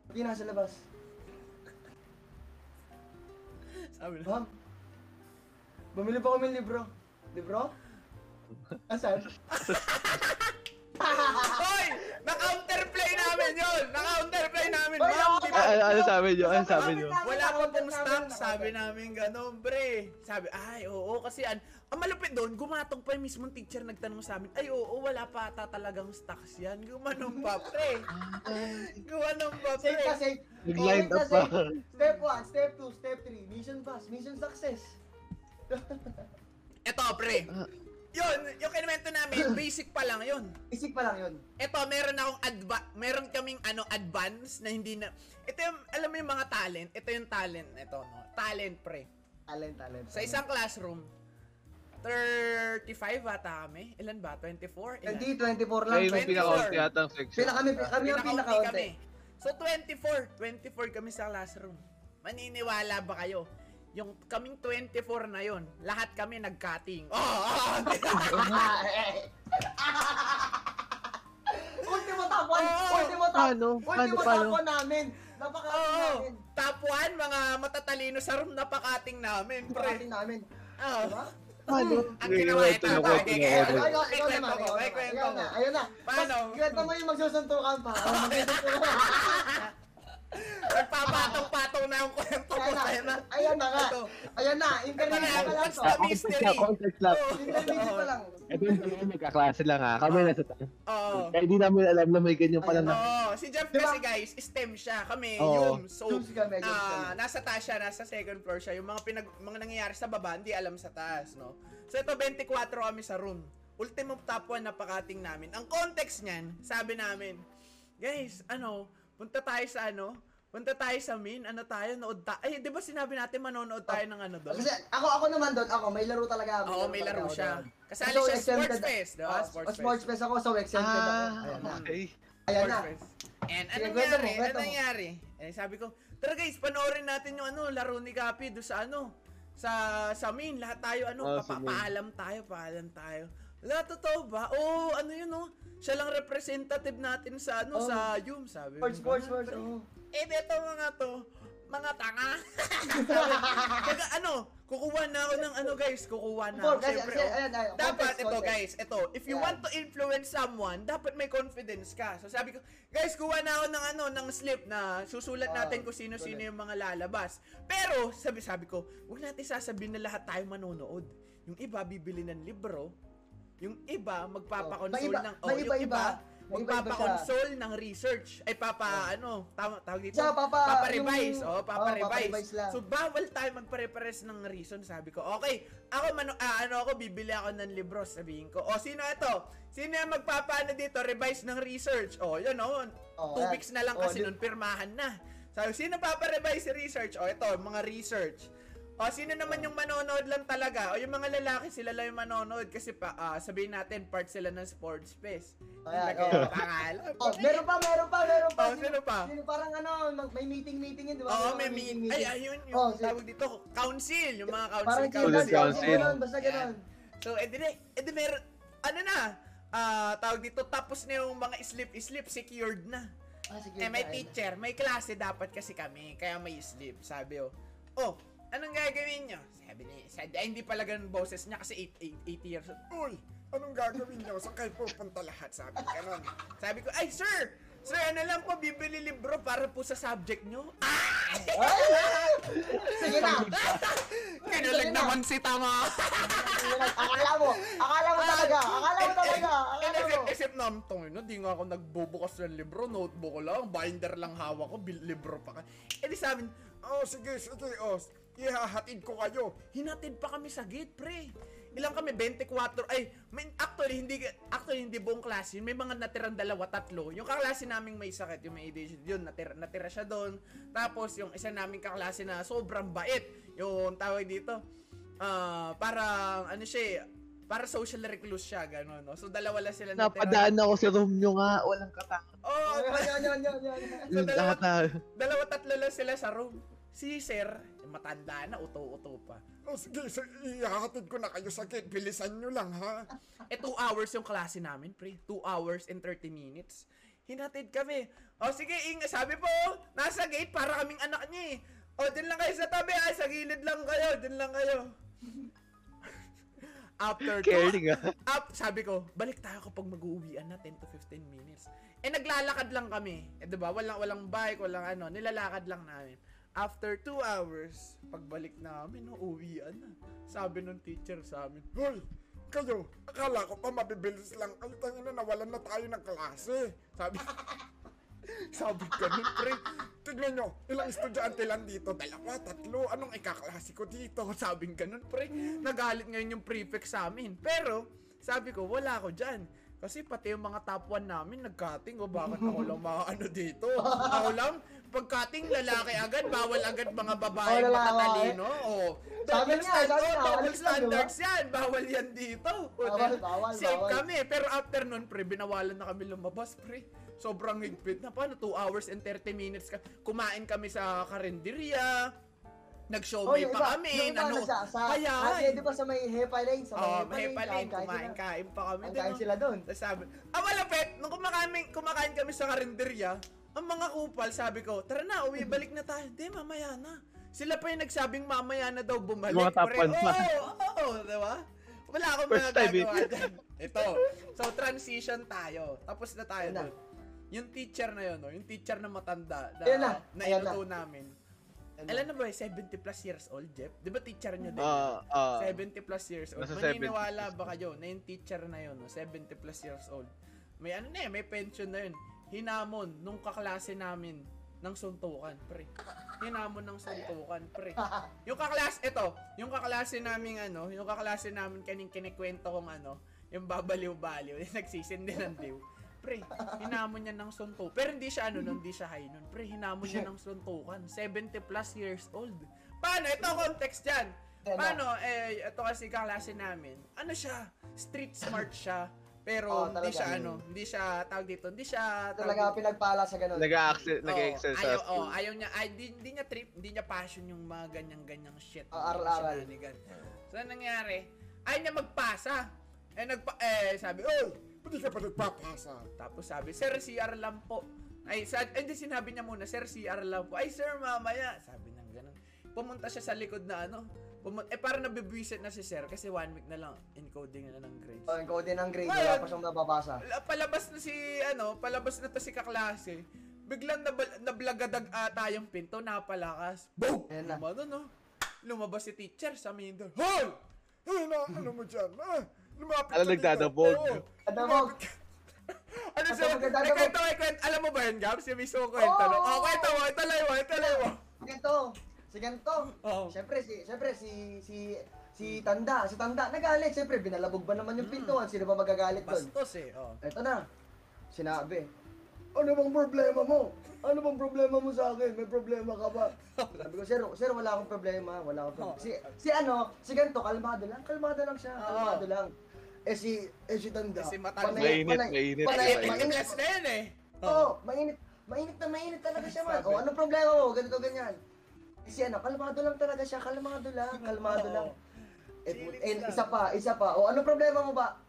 Hindi nasa labas. Sabi na. Ma'am, bumili pa kami ng libro. Libro? (laughs) Asan? Hoy! Na-counterplay namin yun! Na-counterplay namin, ma'am! Di ba? Ah, ano, ano sabi nyo? Ano sabi nyo? Wala pa pong stock, sabi namin. gano'n, pre. Sabi, ay, oo, kasi an, ang malupit doon, gumatong pa yung mismong teacher nagtanong sa amin, ay, oo, wala pa ata talagang stocks yan. Gumanong pa, pre. Gumanong pa, Safe ka, pre. safe. Nag-line up safe pa. safe. Step 1, step 2, step 3. Mission pass, mission success. Eto, pre. Yun, yung kinemento namin, (clears throat) basic pa lang yun. Isip pa lang yun. Eto, meron akong adva meron kaming ano advance na hindi na ito yung alam mo yung mga talent, ito yung talent ito no. Talent pre. Talent, talent. Sa isang classroom 35 ata kami. Ilan ba? 24? Ilan? Hindi, 24 lang. Ay, may 24. pinaka-out yata ang section. Pila kami, kami ang Pinakaunti pinaka kami. So 24, 24 kami sa classroom. Maniniwala ba kayo? Yung kaming 24 na yon, lahat kami nag-cutting. Oh, (laughs) oh, (laughs) Ultimo top 1! Oo. Ultimo top! Paano? Ultimo Paano, top paano? 1 namin! Napakating Oo. namin! Top 1, mga matatalino sa room, napakating namin, Napakating pre. namin. Oo. Diba? Paano? Ang ginawa ito, okay, tinukot, kaya- ikaw kwento ko, naman. kwento ko. na, ayun na. Paano? Kwento mo yung magsusuntukan pa. Oh, (laughs) magsusuntukan pa. Nagpapatong-patong na yung kwento ko Ayan na, ayan na nga. Ayan na, na, pa lang to. the mystery. lang, context lang. Interview pa lang. Ito yung dalawa magkaklase lang ha. Kami nasa taas. Oo. Kaya hindi namin alam na may ganyan pala na. Oo, si Jeff Diba? kasi guys, STEM siya. Kami, yung so, ah, nasa taas siya, nasa second floor siya. Yung mga pinag mga nangyayari sa baba, hindi alam sa taas, no? So ito 24 kami sa room. Ultimo top 1 na pakating namin. Ang context niyan, sabi namin, guys, ano, punta tayo sa ano, punta tayo sa main, ano tayo, nood tayo. Ay, di ba sinabi natin manonood tayo ng ano doon? Kasi ako ako naman doon, ako may laro talaga. Oo, may laro talaga ako siya. doon. Kasali So, siya Sports Fest, di ba? Oo, Sports oh, Sports Fest ako, so exempted ako. Ah, Ayan na. okay. Ayan na. Sports Fest. And mo, nangyari? mo. nangyari? Eh, sabi ko, tara guys, panoorin natin yung ano, laro ni Capi do sa ano, sa sa main, lahat tayo ano, Oh, sa papa- main. paalam tayo, paalam tayo. Wala, totoo ba? Oo, ano yun oh, siya lang representative natin sa ano, Oh. sa Yum, sabi. Sports, sports, "Ah, sports. oo. Eh, dito mga to, mga tanga. (laughs) Kaya ano, kukuha na ako ng ano guys, kukuha na ako. Siyempre, oh, ayan, ayan, dapat context, ito guys, ito, if you want to influence someone, dapat may confidence ka. So sabi ko, guys, kuha na ako ng ano, ng slip na susulat Ah, natin kung sino-sino yung mga lalabas. Pero, sabi-sabi ko, huwag natin sasabihin na lahat tayo manonood. Yung iba, bibili ng libro. Yung iba, magpapakonsole Oh, iba- ng... may yung iba, May iba-iba magpapakonsole ng research. Ay, papa, ano, tama, tawag dito? Siya, papa- revise yung- Oh, oh, papa-revise. papa-revise lang. So, bawal tayo magpare-pares ng reason, sabi ko. Okay, ako mano, ah, ano ako, bibili ako ng libro, sabihin ko. O, sino ito? Sino yung magpapaano dito? Revise ng research. O, yun o. Oh, two weeks na lang Oh, kasi di- nun, pirmahan na. Sabi, sino paparevise research? O, ito, mga research. O, sino naman yung manonood lang talaga? O, yung mga lalaki, sila lang yung manonood kasi pa, ah, sabihin natin, part sila ng sports fest. Ayan, oh. pangalan. Oh, meron pa, meron pa, meron pa. Oh, sino pa? Sino parang ano, may meeting-meeting yun, di ba? Oo, Meron may pa meet. Ay, ayun, yung Oh, tawag dito, council. Yung mga council. Parang council. council. Ganun, basta ganun. So, edi, edi meron, ano na, ah, tawag dito, tapos na yung mga sleep-sleep, secured na. Ah, sige. Eh, may teacher, may klase dapat kasi kami, kaya may sleep. Sabi oh, oh, anong gagawin nyo? Sabi ni, sabi, ay, hindi pala ganun boses niya kasi 8 years old. Uy, anong gagawin nyo? Saan kayo pupunta lahat? Sabi ganun. Sabi ko, ay sir, sir, ano lang po, bibili libro para po sa subject nyo. Ah! (laughs) Ay! Sige na. (laughs) Kinulag naman si Tama. Na. (laughs) Akala mo, akala mo talaga, akala mo talaga, akala mo. Isip namin, tong ino, di nga ako nagbubukas ng libro, notebook ko lang, binder lang hawak ko, libro pa ka. Eh di sa amin, oh sige, sige, oh, ihahatid ko kayo. Hinatid pa kami sa gate, pre. Ilang kami, 24, ay, may, actually, hindi, actually, hindi buong klase, may mga natirang dalawa, tatlo. Yung kaklase naming may sakit, yung may ADHD, yun, natira, natira siya doon. Tapos, yung isa naming kaklase na sobrang bait, yung tawag dito, ah, parang, ano siya, eh, para social recluse siya, gano'n, no? So, dalawa lang sila natira. Napadaan ako sa room nyo nga, walang katanga. Oh, (laughs) Yan, yan, yan, yan, yan. So, dalawa, dalawa tatlo lang sila sa room. Si Sir, eh, matanda na, uto-uto pa. Oh, sige, so, ihahatid ko na kayo sa gate. Bilisan nyo lang, ha? Eh, 2 hours yung klase namin, pre. 2 hours and 30 minutes. Hinatid kami. O, sige, ing, sabi po, nasa gate para kaming anak niya eh. O, din lang kayo sa tabi, ah, sa gilid lang kayo, din lang kayo. (laughs) After two, Caring ah. up, sabi ko, balik tayo kapag mag-uuwian na 10 to 15 minutes. Eh, naglalakad lang kami. Eh, diba? Walang, walang bike, walang ano. Nilalakad lang namin. After 2 hours, pagbalik namin, no, uwian na. Sabi nung teacher sa amin, Hoy, kayo, akala ko pa mabibilis lang. Ay, tangin na, nawalan na tayo ng klase. sabi, (laughs) sabi ganun, pre. Tignan nyo, ilang estudyante lang dito. Dalawa, tatlo, anong ikaklase ko dito? (laughs) Sabing ganun, pre. Nagalit ngayon yung prefect sa amin. Pero, sabi ko, wala ako dyan. Kasi pati yung mga top 1 namin nag-cutting. O bakit ako lang (laughs) mga ano dito? Ako lang, pag-cutting, lalaki agad. Bawal agad mga babae Oh, matatalino. O, Sabi double, niya, stand- oh, double standards yan. Bawal yan dito. O, Bawal, bawal, Safe bawal. kami. Pero after nun, pre, binawalan na kami lumabas, pre. Sobrang higpit na. Paano? 2 hours and 30 minutes ka. Kumain kami sa karinderya. Nag-show Oh, pa iba, kami. yung iba Nano, na sa, sa, kaya, ah, eh, di ba sa may Hepa Lane, sa may oh, Hepa may Lane, sila. kumain-kain pa kami. Kain sila doon. Tapos sabi, ah malapit, nung kumakain, kumakain kami sa karinderya, ang mga kupal, sabi ko, tara na, uwi, (laughs) balik na tayo. Hindi, mamaya na. Sila pa yung nagsabing mamaya na daw bumalik. Mga one pa. Oo, oo, oo, di ba? Wala akong First time, eh. dyan. (laughs) Ito. So, transition tayo. Tapos na tayo doon. Yung teacher na yun, no? yung teacher na matanda, na, Ayun na. na. inuto namin. Ano? Alam na ba, 70 plus years old, Jeff? Di ba teacher nyo din? Ah, ah. 70 plus years old. Maniniwala 70 ba kayo na yung teacher na yun, no? 70 plus years old? May ano na eh, may pension na yun. Hinamon nung kaklase namin ng suntukan, pre. Hinamon ng suntukan, pre. Yung kaklase, ito, yung kaklase namin ano, yung kaklase namin kaning kinikwento kong ano, yung babaliw-baliw, (laughs) yung nagsisindi ng diw. Pre, hinamon niya ng suntukan. Pero hindi siya ano, nun, hindi siya high nun. Pre, hinamon niya ng suntukan. 70 plus years old. Paano? Ito context dyan. Paano? Eh, ito kasi kaklase namin. Ano siya? Street smart siya. Pero Oo, hindi siya ano, hindi siya tawag dito, hindi siya tawag Talaga dito. pinagpala sa ganun. Nag-a-excel, Oo, nag-excel sa ayaw, oh, ayaw niya, ay, di, hindi niya trip, hindi niya passion yung mga ganyang-ganyang shit. Ah, aral-aral. So, nangyari? Ayaw niya magpasa. Eh, nagpa, eh, sabi, oh, Hindi ka pa nagpapasa. tapos sabi, Sir, CR lang po. Ay, sa, eh, di sinabi niya muna, Sir, CR lang po. Ay, Sir, mamaya. Sabi ng ganun. Pumunta siya sa likod na ano. Pumun eh, parang nabibwisit na si Sir kasi one week na lang encoding na ng grades. Oh, code ng grade, Ayun. wala pa siyang mababasa. La- Palabas na si, ano, palabas na to si kaklase. Biglang nab- nablagadag ata yung pinto, napalakas. Boom! Ayan na. Lumano, no? Lumabas si teacher sa main door. Hoy! Ay, na, ano mo dyan? Ah, lumapit Ano ka dito. nagdadabog? Ka. (laughs) Ano siya? Ay, kwento, ay, kwento. Alam mo ba yun, Gabs? Yung mismo kwento. no? Oo! Oh, kwento mo. Italay mo, italay mo. Ganito, si ganito. Oo. Siyempre, si, siyempre, si, si, si Tanda, si Tanda, nagalit. Siyempre, binalabog ba naman yung pintuan? Sino ba magagalit doon? Bastos eh. Oh. Ito na, sinabi, ano bang problema mo? Ano bang problema mo sa akin? May problema ka ba? Sabi ko, sir, sir, wala akong problema. Wala akong problema. Si, si ano, si ganito, kalmado lang. Kalmado lang siya. Kalmado lang. Eh si, eh si Tanda. Eh, si Matanda. panay- Mainit, panay- mainit. panay- mainit- na yun eh. Oo, mainit. Mainit na mainit talaga siya, man. O, anong problema mo? Ganito, ganyan. Eh, Si ano, kalmado lang talaga siya. Kalmado lang, kalmado lang. Eh, Chilling eh, lang. isa pa, isa pa. O, anong problema mo ba?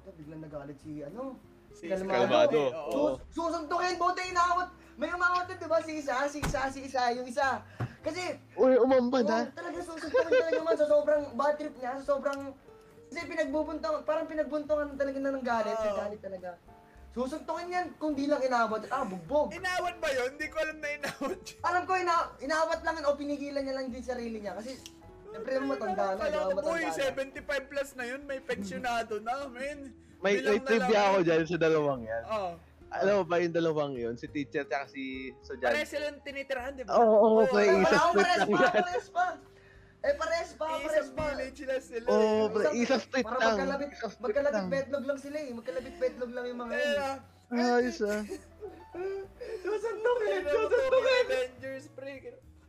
Ito, biglang nagalit si, ano, Si Kalmado. Oo. Sus, susuntukin, buti inawat. May umawat din, di ba? Si isa, si isa, si isa, yung isa. Kasi, Uy, umambad ha? oh, talaga susuntukin talaga man sa sobrang bad trip niya, sa sobrang... Kasi pinagbubuntungan, parang pinagbuntungan talaga na ng galit, Oo. galit talaga. Susuntukin yan kung di lang inawat. Ah, bugbog. Inawat ba yun? Hindi ko alam na inawat yun. Alam ko, ina inawat lang yun o pinigilan niya lang din sarili niya. Kasi, siyempre naman matanda na? Kala ko, boy, Matanda na. 75 plus na yun, may pensionado na, men. May, Bilang may na trivia ako dyan sa dalawang yan. Oo. Alam mo ba yung dalawang yun? Si teacher at si Pare Sojan. silang tinitirahan, di ba? Oo, oo, pre, Oo, isa split pares lang pa, yan. pares pa. Eh, pares pa, pares Isang pa. village lang sila. Oo, eh. pre, isa split Para lang. magkalabit, Isa split magkalabit lang. betlog lang sila eh. Magkalabit betlog lang yung mga yun. Kaya, Ayos ah. Susuntukin, Ay, susuntukin. Avengers, pre.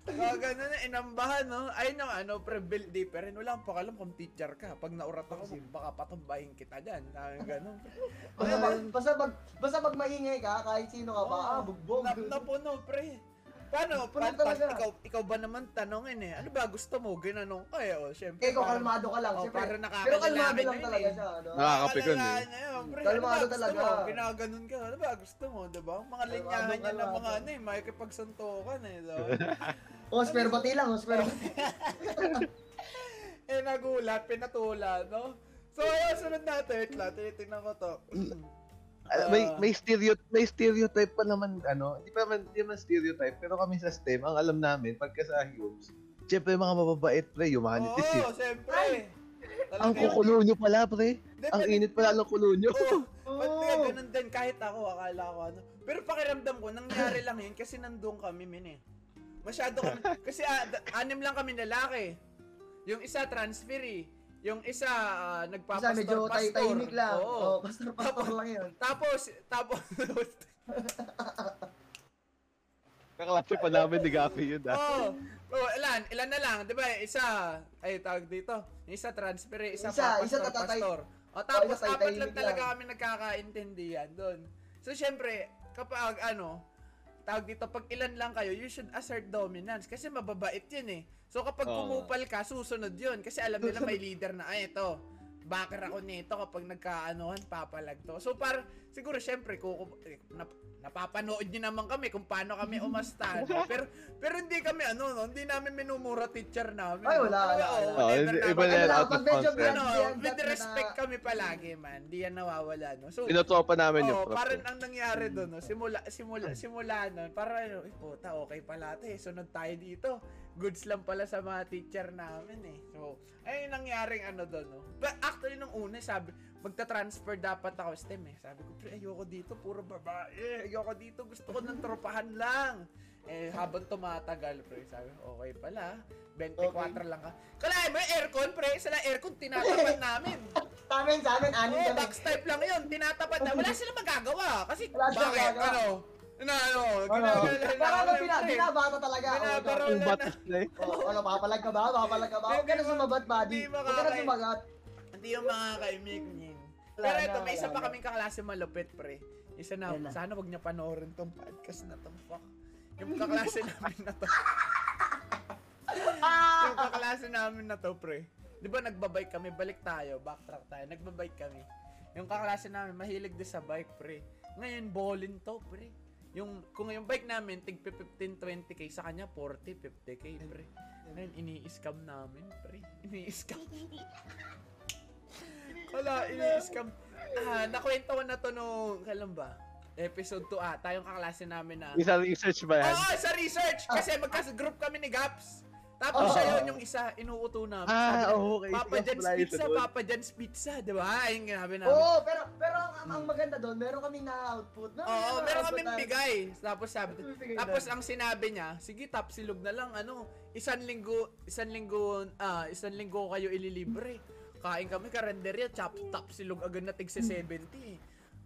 Kaya ganun na, inambahan, no? Ayun yung ano, pre, build deeper. rin. Wala akong pakalam kung teacher ka. Pag naurat ako, baka patumbahin kita dyan. Ay, ganun. Basta pag, basta pag, basta pag maingay ka, kahit sino ka pa, ah, bugbog. Nap, napuno, pre. Paano? Napuno Pa, pa, talaga. ikaw, ikaw ba naman tanongin eh? Ano ba gusto mo? Ginanong ka eh. O, syempre. Eh, ikaw parang- kalmado ka lang, Oh, siyempre. parang Pero kalmado lang talaga eh. siya, ano? Nakakapikon eh. Kalmado pre. Ano talaga. Mo? Ginaganon ka. Ano ba gusto mo, diba? Mga linyahan niya ng kalmado. mga ano eh. Makikipagsuntukan eh. Diba? (laughs) Oh, spare bati lang, oh, spare bati. (laughs) eh, nagulat, pinatulan, no? So, ayun, sunod natin. Wait lang, tinitingnan ko to. (clears throat) Alam, may may stereotype may stereotype pa naman ano, hindi pa naman, hindi naman stereotype, pero kami sa STEM, ang alam namin pagka sa Humes, syempre mga mababait pre, humanities Oo, eh. siyempre. Ang kukulo nyo pala pre. Ang init pala ng kulo nyo. Oo. (laughs) Ba't kaya ganun din? Kahit ako, akala ko ano. Pero pakiramdam ko, nangyari lang yun kasi nandun kami, min eh. Masyado kami, kasi ah, da- anim lang kami lalaki. Yung isa transferee. Yung isa Isa nagpapastor medyo tay tahimik lang. Oo. Oh, pastor pastor lang yun. Tapos, tapos, (laughs) Kaklase pa namin ni Gapi yun ah. oh, oh, ilan, ilan na lang, 'di ba? Isa, ay tawag dito. Isa transfer, isa, Isa, pa isa pastor, tatatay- pastor. O tapos isa apat lang talaga lang. kami nagkakaintindihan doon. So syempre, kapag ano, tawag dito, pag ilan lang kayo, you should assert dominance kasi mababait 'yun eh. So kapag Oo. kumupal ka, susunod 'yun kasi alam nila may (laughs) leader na ay ito. Backer ako nito kapag nagkaanohan, papalag to. So par siguro syempre kuku eh, nap, napapanood niyo naman kami kung paano kami umasta. no? (laughs) pero pero hindi kami ano, no? hindi namin minumura teacher namin. Ay, wala, wala, wala. Oh, whenever iba na yan, out of concept. ano, with respect na- kami palagi, man. Di yan nawawala, no? So, Tinutuwa pa namin yung oh, prof. parang ang nangyari doon, no? Simula, simula, simula nun, para ano, eh, puta, okay pala ito eh. Sunod tayo dito. Goods lang pala sa mga teacher namin eh. So, ayun yung nangyaring ano doon, no? But actually, nung una, sabi, magta-transfer dapat ako STEM eh. Sabi ko, pre, ayoko dito, puro babae. Ayoko dito, gusto ko ng tropahan lang. Eh, habang tumatagal, pre, sabi ko, okay pala. 24 lang ka. Kalahin mo yung aircon, pre. Isa lang aircon, tinatapat namin. Sa amin, sa amin, anin kami. box type lang yun. Tinatapat na. Wala silang magagawa. Kasi, Wala bakit? magagawa. Ano? Na ano? Ano? Ginagawa Parang ano, bina, pre. binabata talaga. Oh, Binabaro Yung na batas na eh. Oh, ano, papalag ka ba? Papalag ka ba? Huwag ka na sumabat, buddy. Huwag ka na sumagat. Hindi yung mga kaimik niya. Pero ito, may isa pa kaming kaklase malupit, pre. Isa na, Yan na. sana wag niya panoorin tong podcast na to. Fuck. Yung kaklase (laughs) namin na to. yung kaklase namin na to, pre. Di ba nagbabike kami, balik tayo, backtrack tayo, nagbabike kami. Yung kaklase namin, mahilig din sa bike, pre. Ngayon, ballin to, pre. Yung, kung yung bike namin, tig 15-20k, sa kanya 40-50k, pre. Ngayon, ini-scam namin, pre. Ini-scam. (laughs) Wala, ini-scam. Ah, nakwentawan na to nung, kailan ba? Episode 2 ata, yung kaklase namin na... Isa research ba yan? Oo, sa research! Kasi magkas-group kami ni Gaps. Tapos siya yun, yung isa, inuuto namin. Ah, niya, okay. Papa John's Pizza. Papa John's Pizza, di ba? Ayun nga namin namin. Oo, pero pero ang, ang, maganda doon, meron kaming na-output. No? Oo, meron kaming bigay. Tapos sabi, tapos ang sinabi niya, sige tapsilog na lang, ano, isang linggo, isang linggo, ah, isang linggo kayo ililibre. Kain kami karenderya, chop top silog agad na tig sa 70.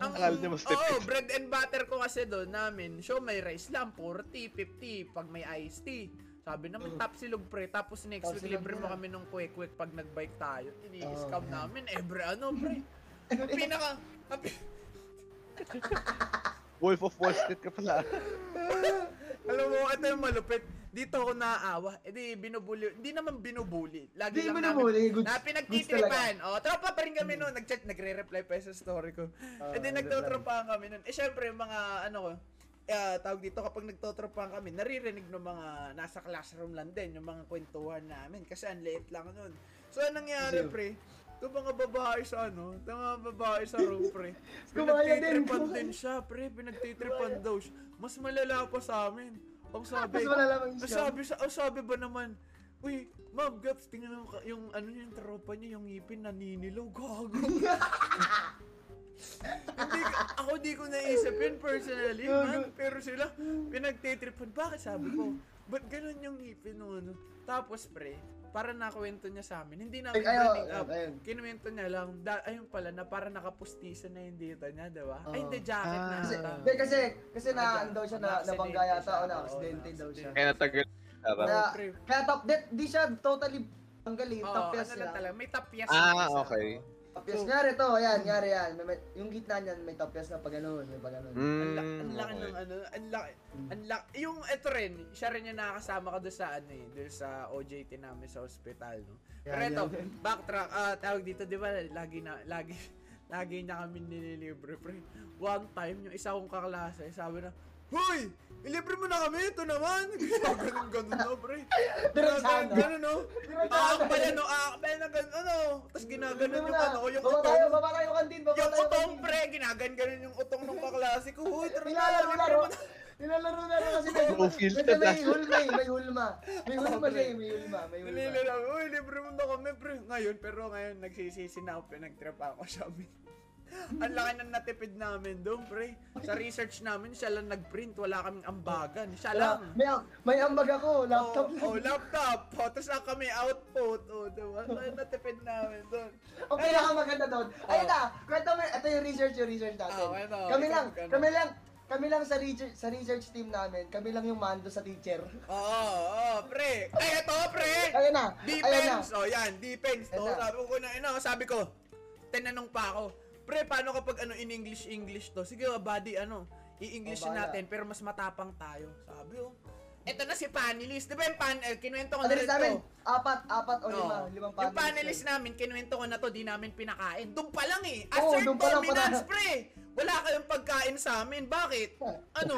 Ang, Akala niya mas tipid. Oo, bread and butter ko kasi doon namin, show may rice lang, 40, 50, pag may iced tea. Sabi naman, top silog pre. Tapos next week, libre mo kami ng quick-quick pag nag-bike tayo. Ini-scam Oo. namin, every ano pre. (laughs) Ang pinaka, ang pi- (laughs) Wolf of Wall Street ka pala. (laughs) alam mo, ito yung malupit. Dito ako naaawa. Eh di, binubuli. Hindi naman binubuli. Lagi Hindi lang binubuli, namin, goods- na pinagtitripan. O, tropa pa rin kami noon. Nag-chat, nagre-reply pa sa story ko. Ah, eh di, nagtotropahan kami noon. Eh, syempre, yung mga, ano ko, eh, tawag dito, kapag nagtotropahan kami, naririnig ng mga nasa classroom lang din, yung mga kwentuhan namin. Kasi ang liit lang noon. So, anong nangyari, pre? Ito mga babae sa ano, ito mga babae sa room, pre. (laughs) Pinagtitripan din siya, pre. Pinagtitripan daw siya. Mas malala pa sa amin. Ang sabi, Mas siya. sabi, sa, ang sabi ba naman, Uy, ma'am, Gats, tingnan mo yung ano yung tropa niya, yung ngipin naninilaw, gago. (laughs) hindi, ko- ako di ko naisip yun personally, man. Pero sila, pinagtitripan. Bakit sabi ko, ba't ganun yung ngipin nung ano? Tapos, pre, para nakwento niya sa amin, hindi namin Ay, up. ayun. Kinuwento niya lang, da, ayun pala, na para nakapustisa na yung dito niya, di ba? Ay, Oo. hindi, jacket na. Ah. Kasi, ata. hindi, kasi, kasi na, ano daw siya, na, nabangga yata siya. o na Oo, aksidente daw siya. Kaya natagal. Sarap. Kaya, top, di, di siya totally tanggalin, Oo, tapyas ano siya. lang talaga, may tapyas. Ah, na isa. Tapyas, nyari to, yan, nyari yan. May, may, yung gitna niyan, may tapyas na pag ganun, may pag ganun. Mm, ang laki okay. ng ano, ang laki, ang laki, yung ito rin, siya rin yung nakakasama ko doon sa ano eh, doon sa OJT namin sa hospital, no. Pero Yan, ito, (laughs) yan. backtrack, ah, tawag dito, di ba, lagi na, lagi, (laughs) lagi niya kami nililibre, pre. One time, yung isa kong kaklase, sabi na, Hoy! Ilibre mo na kami, ito naman! (laughs) ganun, ganun na, pre. Ganun, ganun, no? Diretsahan na. Aakbay, ano, aakbay na ganun, ano? Tapos ginaganon yung ano, yung baba tayo, utong. baba tayo kantin, baba Yung tayo utong, pre, ginagan ganun yung utong ng kaklase ko. Hoy, tara na, Nilalaro, libre laro. mo na. Nilalaro na rin kasi may, filter kasi may hulma eh, may hulma. May (laughs) hulma siya eh, may hulma, may hulma. Nililaro, uy, libre mo na kami, pre. Ngayon, pero ngayon, nagsisisi na ako, pinag-trip ako sa amin. (gasps) Ang laki ng natipid namin doon, pre. Sa research namin, siya lang nag-print, wala kaming ambagan. Siya lang. May, may ambag ako, laptop. Oh, oh, laptop. Oh, tapos lang kami output. Oh, diba? Ang natipid namin doon. Ang pinakamaganda doon. Ayun na, kwento mo, ito yung research, yung research natin. Oh, ito. kami Ikaw lang, magkano? kami lang, kami lang sa research, sa research team namin, kami lang yung mando sa teacher. Oo, oh, oh, pre. Ay, ito, pre. Ayun na, ayun na. Defense! Oh, yan, defense to. Ito. Sabi ko na, ano, sabi ko, tinanong pa ako, pre, paano kapag ano, in English, English to? Sige, oh, buddy, ano, i-English Oh, natin, pero mas matapang tayo. Sabi, oh. Ito na si panelist. Di ba yung pan, eh, kinuwento ko na Panelist rin namin, apat, apat o lima, Oo. limang Yung panelist namin, kinuwento ko na to, di namin pinakain. Doon pa lang eh. Assert lang dominance, pre. Wala kayong pagkain sa amin. Bakit? Ano?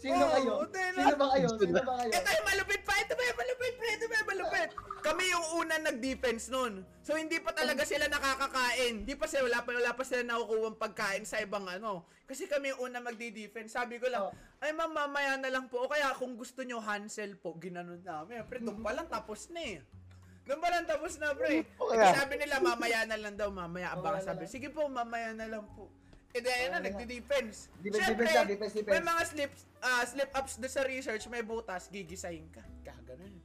Sino Oo, kayo? Sino ba kayo? Sino ba kayo? Ito yung malupit pa, ito ba yung malupit, pre, ito ba yung malupit? Kami yung una nag-defense nun. So hindi pa talaga sila nakakakain. Hindi pa sila, wala pa, wala pa sila nakukuha pagkain sa ibang ano. Kasi kami yung una magdi-defense. Sabi ko lang, Oh. ay ma'am, mamaya na lang po. O kaya kung gusto nyo Hansel po, ginanon namin. Pre, doon pa lang tapos na eh. Doon pa lang tapos na, pre. O Kasi kaya- sabi nila, mamaya na lang daw, mamaya. Abang na sabi, sige po, mamaya na lang po. Eh dahil na, nagdi-defense. Defense, Siyempre, defense na, defense, defense. may mga slip, ah, slip ups doon sa research, may butas, gigisahin ka. Kaganon.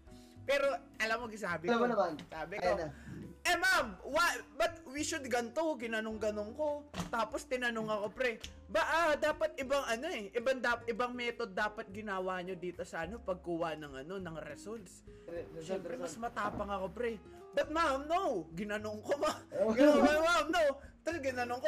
Pero, alam mo, sabi ko. Alam mo naman. Sabi ko, eh ma'am, why, but we should ganto, ginanong-ganong ko. Tapos tinanong ako, pre, ba ah, dapat ibang ano eh, ibang, dap, ibang method dapat ginawa nyo dito sa ano, pagkuha ng ano, ng results. Siyempre, mas matapang ako, pre. But ma'am, no. Ginanong ko, ma. (laughs) Ginanong ko, ma'am, no. Tapos ginanong ko.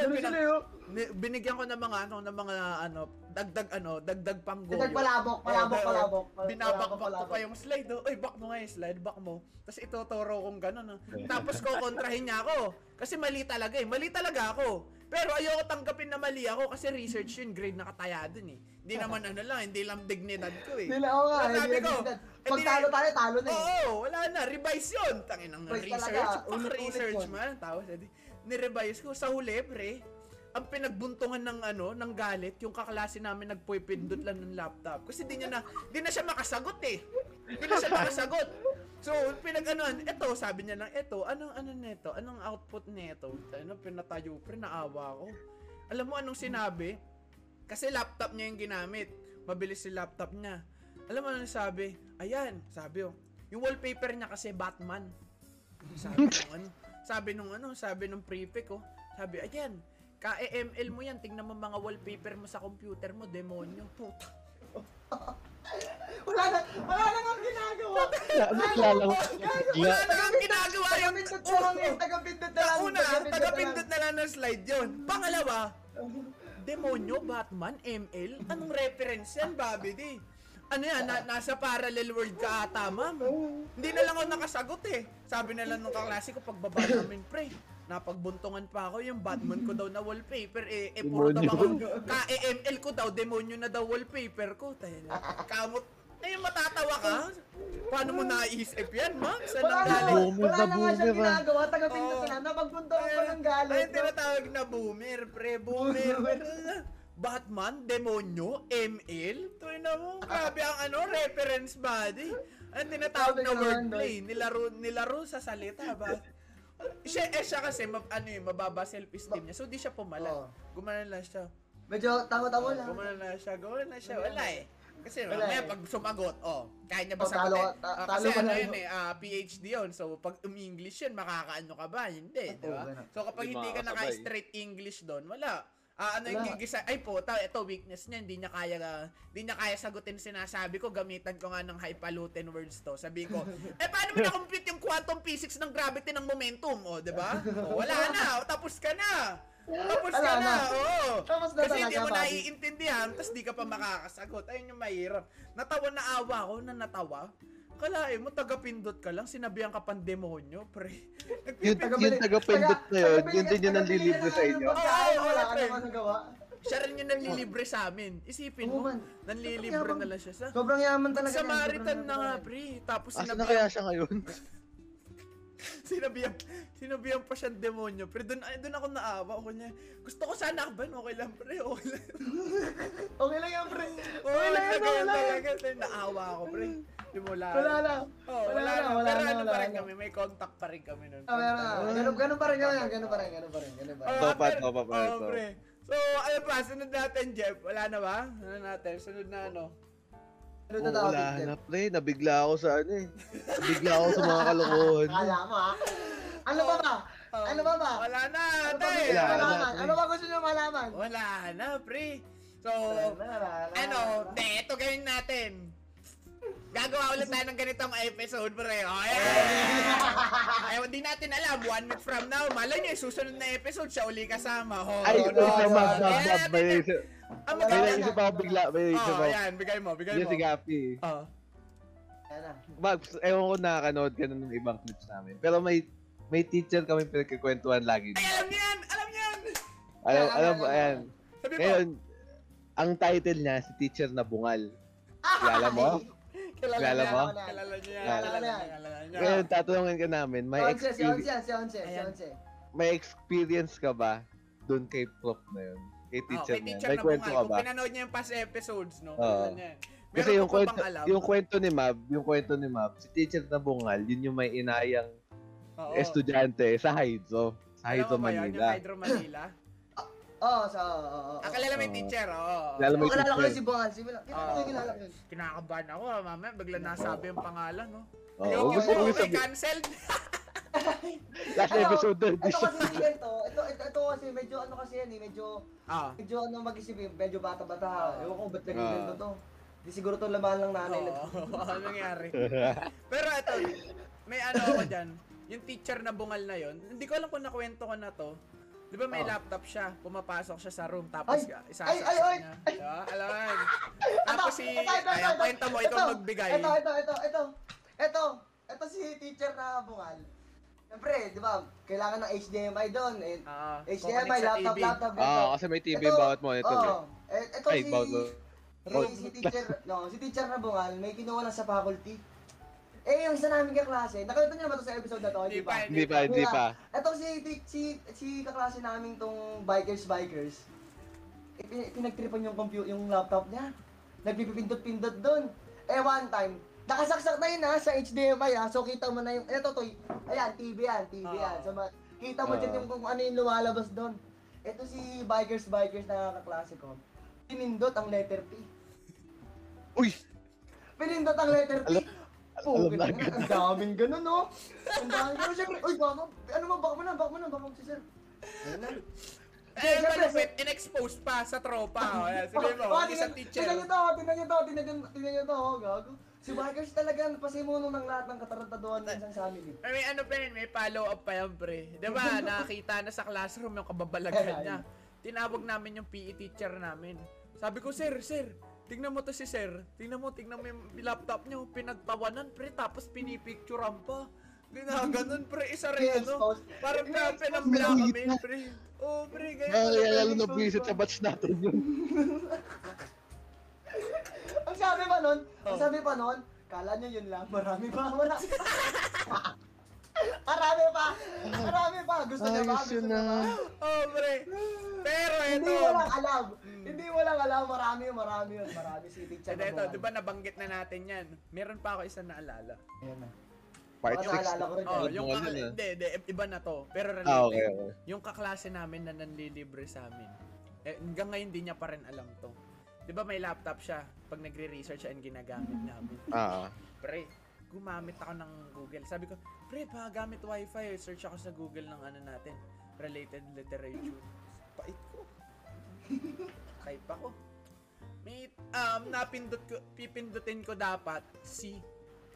Ni- binigyan ko ng mga ano, ng mga ano, dagdag ano, dagdag panggoyo. Dagdag palabok, palabok, Oo, palabok. oo. Binabakbak ko palabok. pa yung slide. Oh. Ay, back mo nga yung slide, back mo. Tapos ituturo kong gano'n. Oh. (laughs) Tapos ko kontrahin niya ako. Kasi mali talaga eh. Mali talaga ako. Pero ayoko tanggapin na mali ako kasi research yun, grade nakataya dun eh. Hindi (laughs) naman ano lang, hindi lang dignidad ko eh. Nila, oo nga, sabi hindi ko, eh, Pag talo tayo, talo na eh. Oo, wala na. Revise yun. Tangin ng research. Fuck research man. Tapos, edi, nirevise ko. Sa huli, pre, ang pinagbuntungan ng ano, ng galit, yung kaklase namin nagpupindot lang ng laptop. Kasi di niya na, di na siya makasagot eh. Di na siya makasagot. So, pinag-anuan, eto, sabi niya lang, eto, anong ano neto? Anong output neto? Ano, pinatayo, pre, naawa ko. Alam mo anong sinabi? Kasi laptop niya yung ginamit. Mabilis si laptop niya. Alam mo anong sabi? Ayan, sabi oh. Yung wallpaper niya kasi Batman. Sabi (laughs) nung ano, sabi nung ano, sabi nung prefect ko, sabi, ayan, Ka-ML mo yan, tingnan mo mga wallpaper mo sa computer mo, demonyo. (laughs) Puta. Wala na, wala na nga ginagawa. Naglalang. Wala na kang ginagawa yung... Tagapindot na lang tagapindot na lang. Una, tagapindot na lang ng slide yun. Pangalawa, demonyo, Batman, ML? Anong reference yan, Bobby D? Ano yan, na, nasa parallel world ka ata, ma'am? Hindi na lang ako nakasagot eh. Sabi na lang nung kaklase ko, pagbaba namin, pre, napagbuntungan pa ako yung Batman ko daw na wallpaper, eh, eh puro daw ako, ka-ML ko daw, demonyo na daw wallpaper ko. Tayo na, kamot, eh, matatawa ka? Paano mo naisip yan, ma'am? Saan Wala ang na, galing? Boomer wala na na nga siyang boomer, ah. ginagawa, tagapindot Oo. na lang. Napagbuntungan pa ng galit. Ay, tinatawag na boomer, pre, boomer. Batman, demonyo, ML. Tuloy na mo, grabe ang ano, reference body. Ang tinatawag na naman, wordplay. Nilaro, nilaro sa salita ba? Siya, eh, siya kasi, mab, ano yun, mababa self-esteem niya. So, di siya pumalat. Oo. Gumanan lang siya. Medyo tawa-tawa lang. Gumanan lang siya, gumanan lang siya. Wala eh. Kasi Wala mamaya eh. pag sumagot, oh, kaya niya ba Oh, talo sagutin? ka- ta- Ah, talo kasi ka ano na, yun no? eh, ah, PhD yun. So, pag umi-English yun, makakaano ka ba? Hindi, di ba? Ganun. So, kapag Hindi hindi ka makakasabay. naka-straight English doon, wala. Ah, ano yung Wala. gigisa? Ay po, ta, ito weakness niya, hindi niya kaya hindi niya kaya sagutin sinasabi ko, gamitan ko nga ng highfalutin words to. Sabi ko, eh paano mo (laughs) na-compute yung quantum physics ng gravity ng momentum, oh, 'di ba? Oh, wala na, oh, tapos ka na. Tapos ka Wala na, na. oo. Tapos na Kasi hindi talaga, mo Bobby. naiintindihan, tapos di ka pa makakasagot. Ayun yung mahirap. Natawa na awa ako na natawa. Kalain mo, tagapindot ka lang, sinabihan ka pang demonyo, pre. Yung, yung tagapindot na yun, yun din yung nanlilibre sa inyo. Oo, Oo, wala ka pre. naman nagawa. Siya rin yung nanlilibre sa amin. Isipin Oo, mo, man. nanlilibre Sobrang na lang siya sa... Sobrang yaman talaga. niyan, Samaritan sobrang na nga, yaman. pre. Tapos Asa na sinabihan, kaya siya ngayon? (laughs) (laughs) sinabihan, sinabihan pa siyang demonyo. Pre, doon, ay, doon ako naawa. Ako niya, gusto ko sana akban. Okay lang, pre. Okay lang. (laughs) Okay lang yan, pre. Okay lang, yan, ganun talaga. Pre, Naawa ako, pre. Di mo lang. Wala na. Oh, Wala wala, na. wala Pero na, ano wala pa rin kami, may contact pa rin kami nun. Ah, meron na. Ganun, ganun pa rin yun. Ganun pa rin. Ganun pa rin. Ganun pa rin. Oh, Topa, pero- topa pa pre. So, ano pa, sunod natin, Jeff. Wala na ba? Ano natin? Sunod na ano? Ano na tawag wala na, pre. Nabigla ako sa ano eh. Nabigla ako sa mga kalokohan. (laughs) Kala mo, ha? Ano ba ba? Oh, Ano ba ba? Wala na, Ano ba gusto Wala na, malaman? pre. Ano ba gusto nyo malaman? Wala na, pre. So, Wala na, wala na. ano, de, ito gawin natin. Gagawa ulit tayo ng ganitong episode, pre. Oh, yeah. (laughs) Ay, hindi natin alam. One week from now, malay nyo, susunod na episode, siya uli kasama. Oh, Ay, Oo, ito oo, sa oo. mab, mab, Ayan mab. natin May Ang may maganda. naisip ako bigla. May naisip Oh, ako. ayan, bigay mo, bigay Yan mo. si Gapi. Oh. Ayan na. Mags, ewan ko nakakanood ka na ng ibang clips namin. Pero may may teacher kami pinagkikwentuhan lagi. Ay, alam niyo yan! Alam niyo yan! Alam, Ayan, alam mo, ayan, ayan. Sabi mo, Ngayon, ang title niya, si Teacher na Bungal. Kilala mo? Kilala mo? na. kilala niyo yan. Kilala Kilala niya. niya, kilala niya. Ngayon, tatanungin ka namin, may, Si Onse, si Onse experience, yan, si Onse, si Ayan. Onse. may experience ka ba doon kay prof na yun? Kay Oh, teacher kay na yun? teacher May na kwento ka Kung ba? pinanood niya yung past episodes, no? Oo. Yan. Kasi yung kwento, yung kwento ni Mab, yung kwento ni Mab, si teacher na bungal, yun yung may inayang Oo. estudyante sa Hydro. Sa Hydro Manila. Yung Hydro Manila? Oo, (coughs) sa, oo, oo, oo. Ah, kilala mo yung Oo. teacher, oo. Oo, yung kilala ko si Bungal. Si Bungal. Kilala ko yun. Kinakabahan ako, ah, mamaya bigla nasabi yung pangalan, no? Oo, you gusto ko sabi. cancelled. (laughs) Last Ano, episode na, Ito kasi si Gento, ito, ito, ito kasi medyo ano kasi yan eh, medyo, Ah. medyo ano mag-isip eh, medyo bata-bata. Oo. Ewan ko ba't naging Ah. ganito to. Di siguro to laman ng nanay. Oo, nag- (laughs) (laughs) ano nangyari? Pero ito, may ano ako dyan. Yung teacher na bungal na yon, hindi ko alam kung nakwento ko na to. Di ba may Oh. laptop siya, pumapasok siya sa room, tapos Ay! isasaksak Ay, ay, ay! niya. Diba? Alam mo yun. Tapos si, ayan, ito, kwento mo, ikaw ito, magbigay. Ito, ito, ito, ito, ito, ito si teacher na bungal. Siyempre, di ba, kailangan ng HDMI doon. Eh, Ah, HDMI, sa laptop, TV. laptop, Oo, laptop. kasi may TV Ito, bawat monitor. Oo. eh. Eh, ito Ay, si, bawat si, si teacher, no, si teacher na bungal, may kinuha lang sa faculty. Eh, yung isa namin kaklase, nakita niyo naman to sa episode na to, di ba? Hindi pa, hindi pa. Ito si, si, si, si kaklase namin tong bikers bikers. Eh, pin- pinagtripan yung computer, yung laptop niya. Nagpipindot-pindot doon. Eh, one time, nakasaksak na yun ha, sa HDMI ha. So, kita mo na yung, eto to, ayan, TV yan, TV yan. Oo. So, ma- kita mo Oo. dyan yung kung ano yung lumalabas doon. Ito si bikers bikers na kaklase ko. Pinindot ang letter P. Uy! Pinindot ang letter P. Alam- Pugit alam na ang daming ganun, no? Ang daming ganun, syempre, uy, baka, ano mo, baka mo na, baka mo na, baka mo si sir. Ayun na. Ay, Siyempre, malupit, in-expose pa sa tropa. O, yan, sabihin mo, Oh, isang teacher. Tingnan nyo to, tingnan nyo to, tingnan nyo, tingnan nyo to, oh, gago. Si Bikers talaga ang pasimuno ng lahat ng katarantaduhan ng isang family. May, may ano pa yun, may follow up pa yan, pre. Di ba, (laughs) nakakita na sa classroom yung kababalagan niya. Tinawag namin yung PE teacher namin. Sabi ko, sir, sir, tingnan mo to si sir. Tingnan mo, tingnan mo yung laptop niyo. Pinagtawanan, pre, tapos pinipicturean pa. Ginaganon, pre, isa rin, ano. Parang na I-expose pinamblackmail, pre. Oh, pre, ganyan. Talaga. lalo na visit sa batch natin yun. (laughs) Sabi pa nun, ang Oh. sabi pa nun, kala nyo yun lang, marami pa, marami pa. (laughs) marami pa, marami pa. Gusto niya ba? Ayos Gusto yun niya na. ba? Oh, pre. Pero Hindi ito. mo lang alam. Hindi mo lang alam, marami yun, marami yun, marami si teacher. Ito, ito, di ba nabanggit na natin yan? Meron pa ako isang naalala. Ayan na. Part Baka 6. naalala ko rin Oh, yung na? hindi, hindi, iba na to. Pero related. Ah, okay, okay. Yung kaklase namin na nanlilibre sa amin. Eh, hanggang ngayon di niya pa rin alam to. 'Di ba may laptop siya pag nagre-research siya ang ginagamit namin. Ah, ah. Pre, gumamit ako ng Google. Sabi ko, pre, pa gamit wifi. Search ako sa Google ng ano natin. Related literature. Pait ko. Type ako. May, um, napindot ko, pipindutin ko dapat si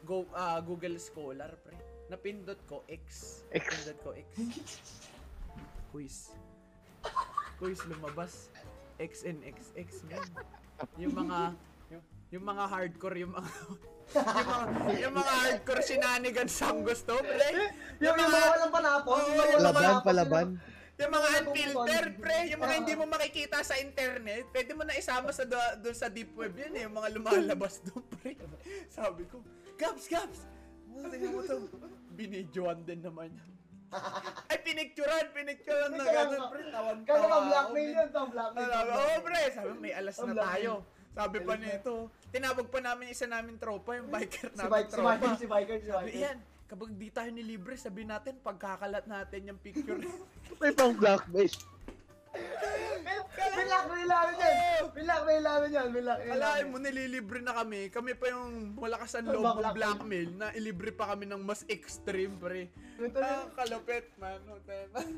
Go, ah, Google Scholar, pre. Napindot ko X. X. Napindot ko X. Quiz. Quiz lumabas. X and X, X, man. Yung mga, yung, yung mga hardcore, yung mga, (laughs) yung mga, yung mga hardcore sinanigan sang gusto, pre. Yung, yung mga walang panapos, yung mga walang Palaban, panapos, palaban. Yung mga unfiltered, pre, yung mga hindi mo makikita sa internet, pwede mo na isama sa do- doon sa deep web yun eh, yung mga lumalabas (laughs) doon, pre. Sabi ko, Gabs! Mga tingnan mo to. Binidyoan din naman yan. (laughs) Ay, pinicturean, pinicturean na nga. pre. Tawag Kaya tawa ba blackmail yun, to, blackmail. Sabi, oh, pre, sabi, may alas na tayo. Sabi pa nito, tinawag pa namin isa namin tropa, yung biker Si namin si tropa. Biker, si Biker, si Sabi, Biker. yan, kapag di tayo nilibre, sabi natin, pagkakalat natin yung picture. (laughs) May pang blackmail. Blackmail namin yan. Blackmail namin yan. Blackmail Alain namin. mo, nililibre na kami. Kami pa yung malakas ang loob ng blackmail na ilibre pa kami ng mas extreme, pre. Ah, kalupit, man.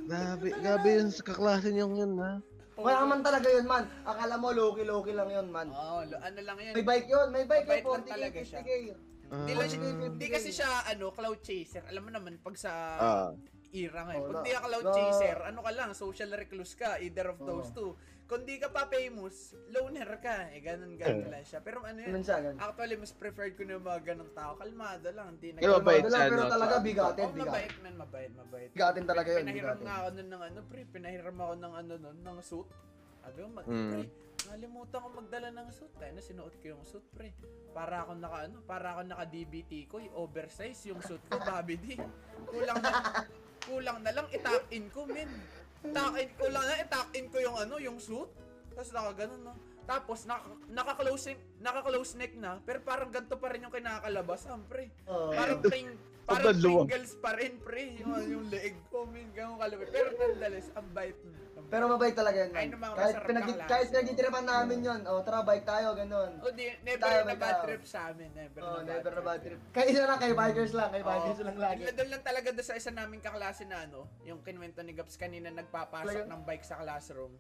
Grabe, grabe yun sa kaklase niyong yun, ha? Wala man talaga yun, man. Akala mo, low-key-low-key lang yun, man. Oo, lo- ano lang yan. May bike yun, may bike Mabait yun, lang talaga 40k, siya. 50k. Hindi, Ah. siya, hindi kasi siya, ano, cloud chaser. Alam mo naman, pag sa Ah. Era ngayon, Oh, na- di ka cloud na- chaser, ano ka lang, social recluse ka, either of those Oh. two. Kung di ka pa famous, loner ka. Eh, ganun, ganun lang siya. Pero ano Ganun ganun. actually, mas preferred ko na yung mga ganong tao. Kalmado lang, hindi na Pero mabait Kalmado siya, lang, pero no? talaga bigatin, Oh, bigatin. mabait man, mabait, mabait. Bigatin talaga yun, Pinahiram bigatin. nga ako nun ng ano, pre. Pinahiram ako ng ano nun, ng suit. Sabi ko, mag- Mm. pre, nalimutan ko magdala ng suit. Kaya na sinuot ko yung suit, pre. Para ako naka ano, para ako naka DBT ko, oversize yung suit ko, Bobby D. Kulang na, (laughs) kulang na lang itak in ko, men. Itak in, kulang na itak in ko yung ano, yung suit. Tapos naka ganun, no. Tapos naka, naka-close naka-close neck na, pero parang ganito pa rin yung kinakalabasan, pre. Oo. Parang pring, parang. Pringles pa rin, pre. Yung, yung leeg ko, min, ganun kalawin. Pero nonetheless, ang bait. Ang Pero mabait talaga yun. Ay, mga Kahit, pinag kahit pinagtitiripan namin yun. O, tara, bike tayo, ganun. Oh, di, never Tayo, na bad trip sa amin. Never Oh, na never na bad trip. Kaya isa lang, kay bikers lang, kay bikers Oo. lang lagi. Doon- Doon lang talaga doon sa isa naming kaklase na ano, yung kinwento ni Gaps kanina nagpapasok ng bike sa classroom.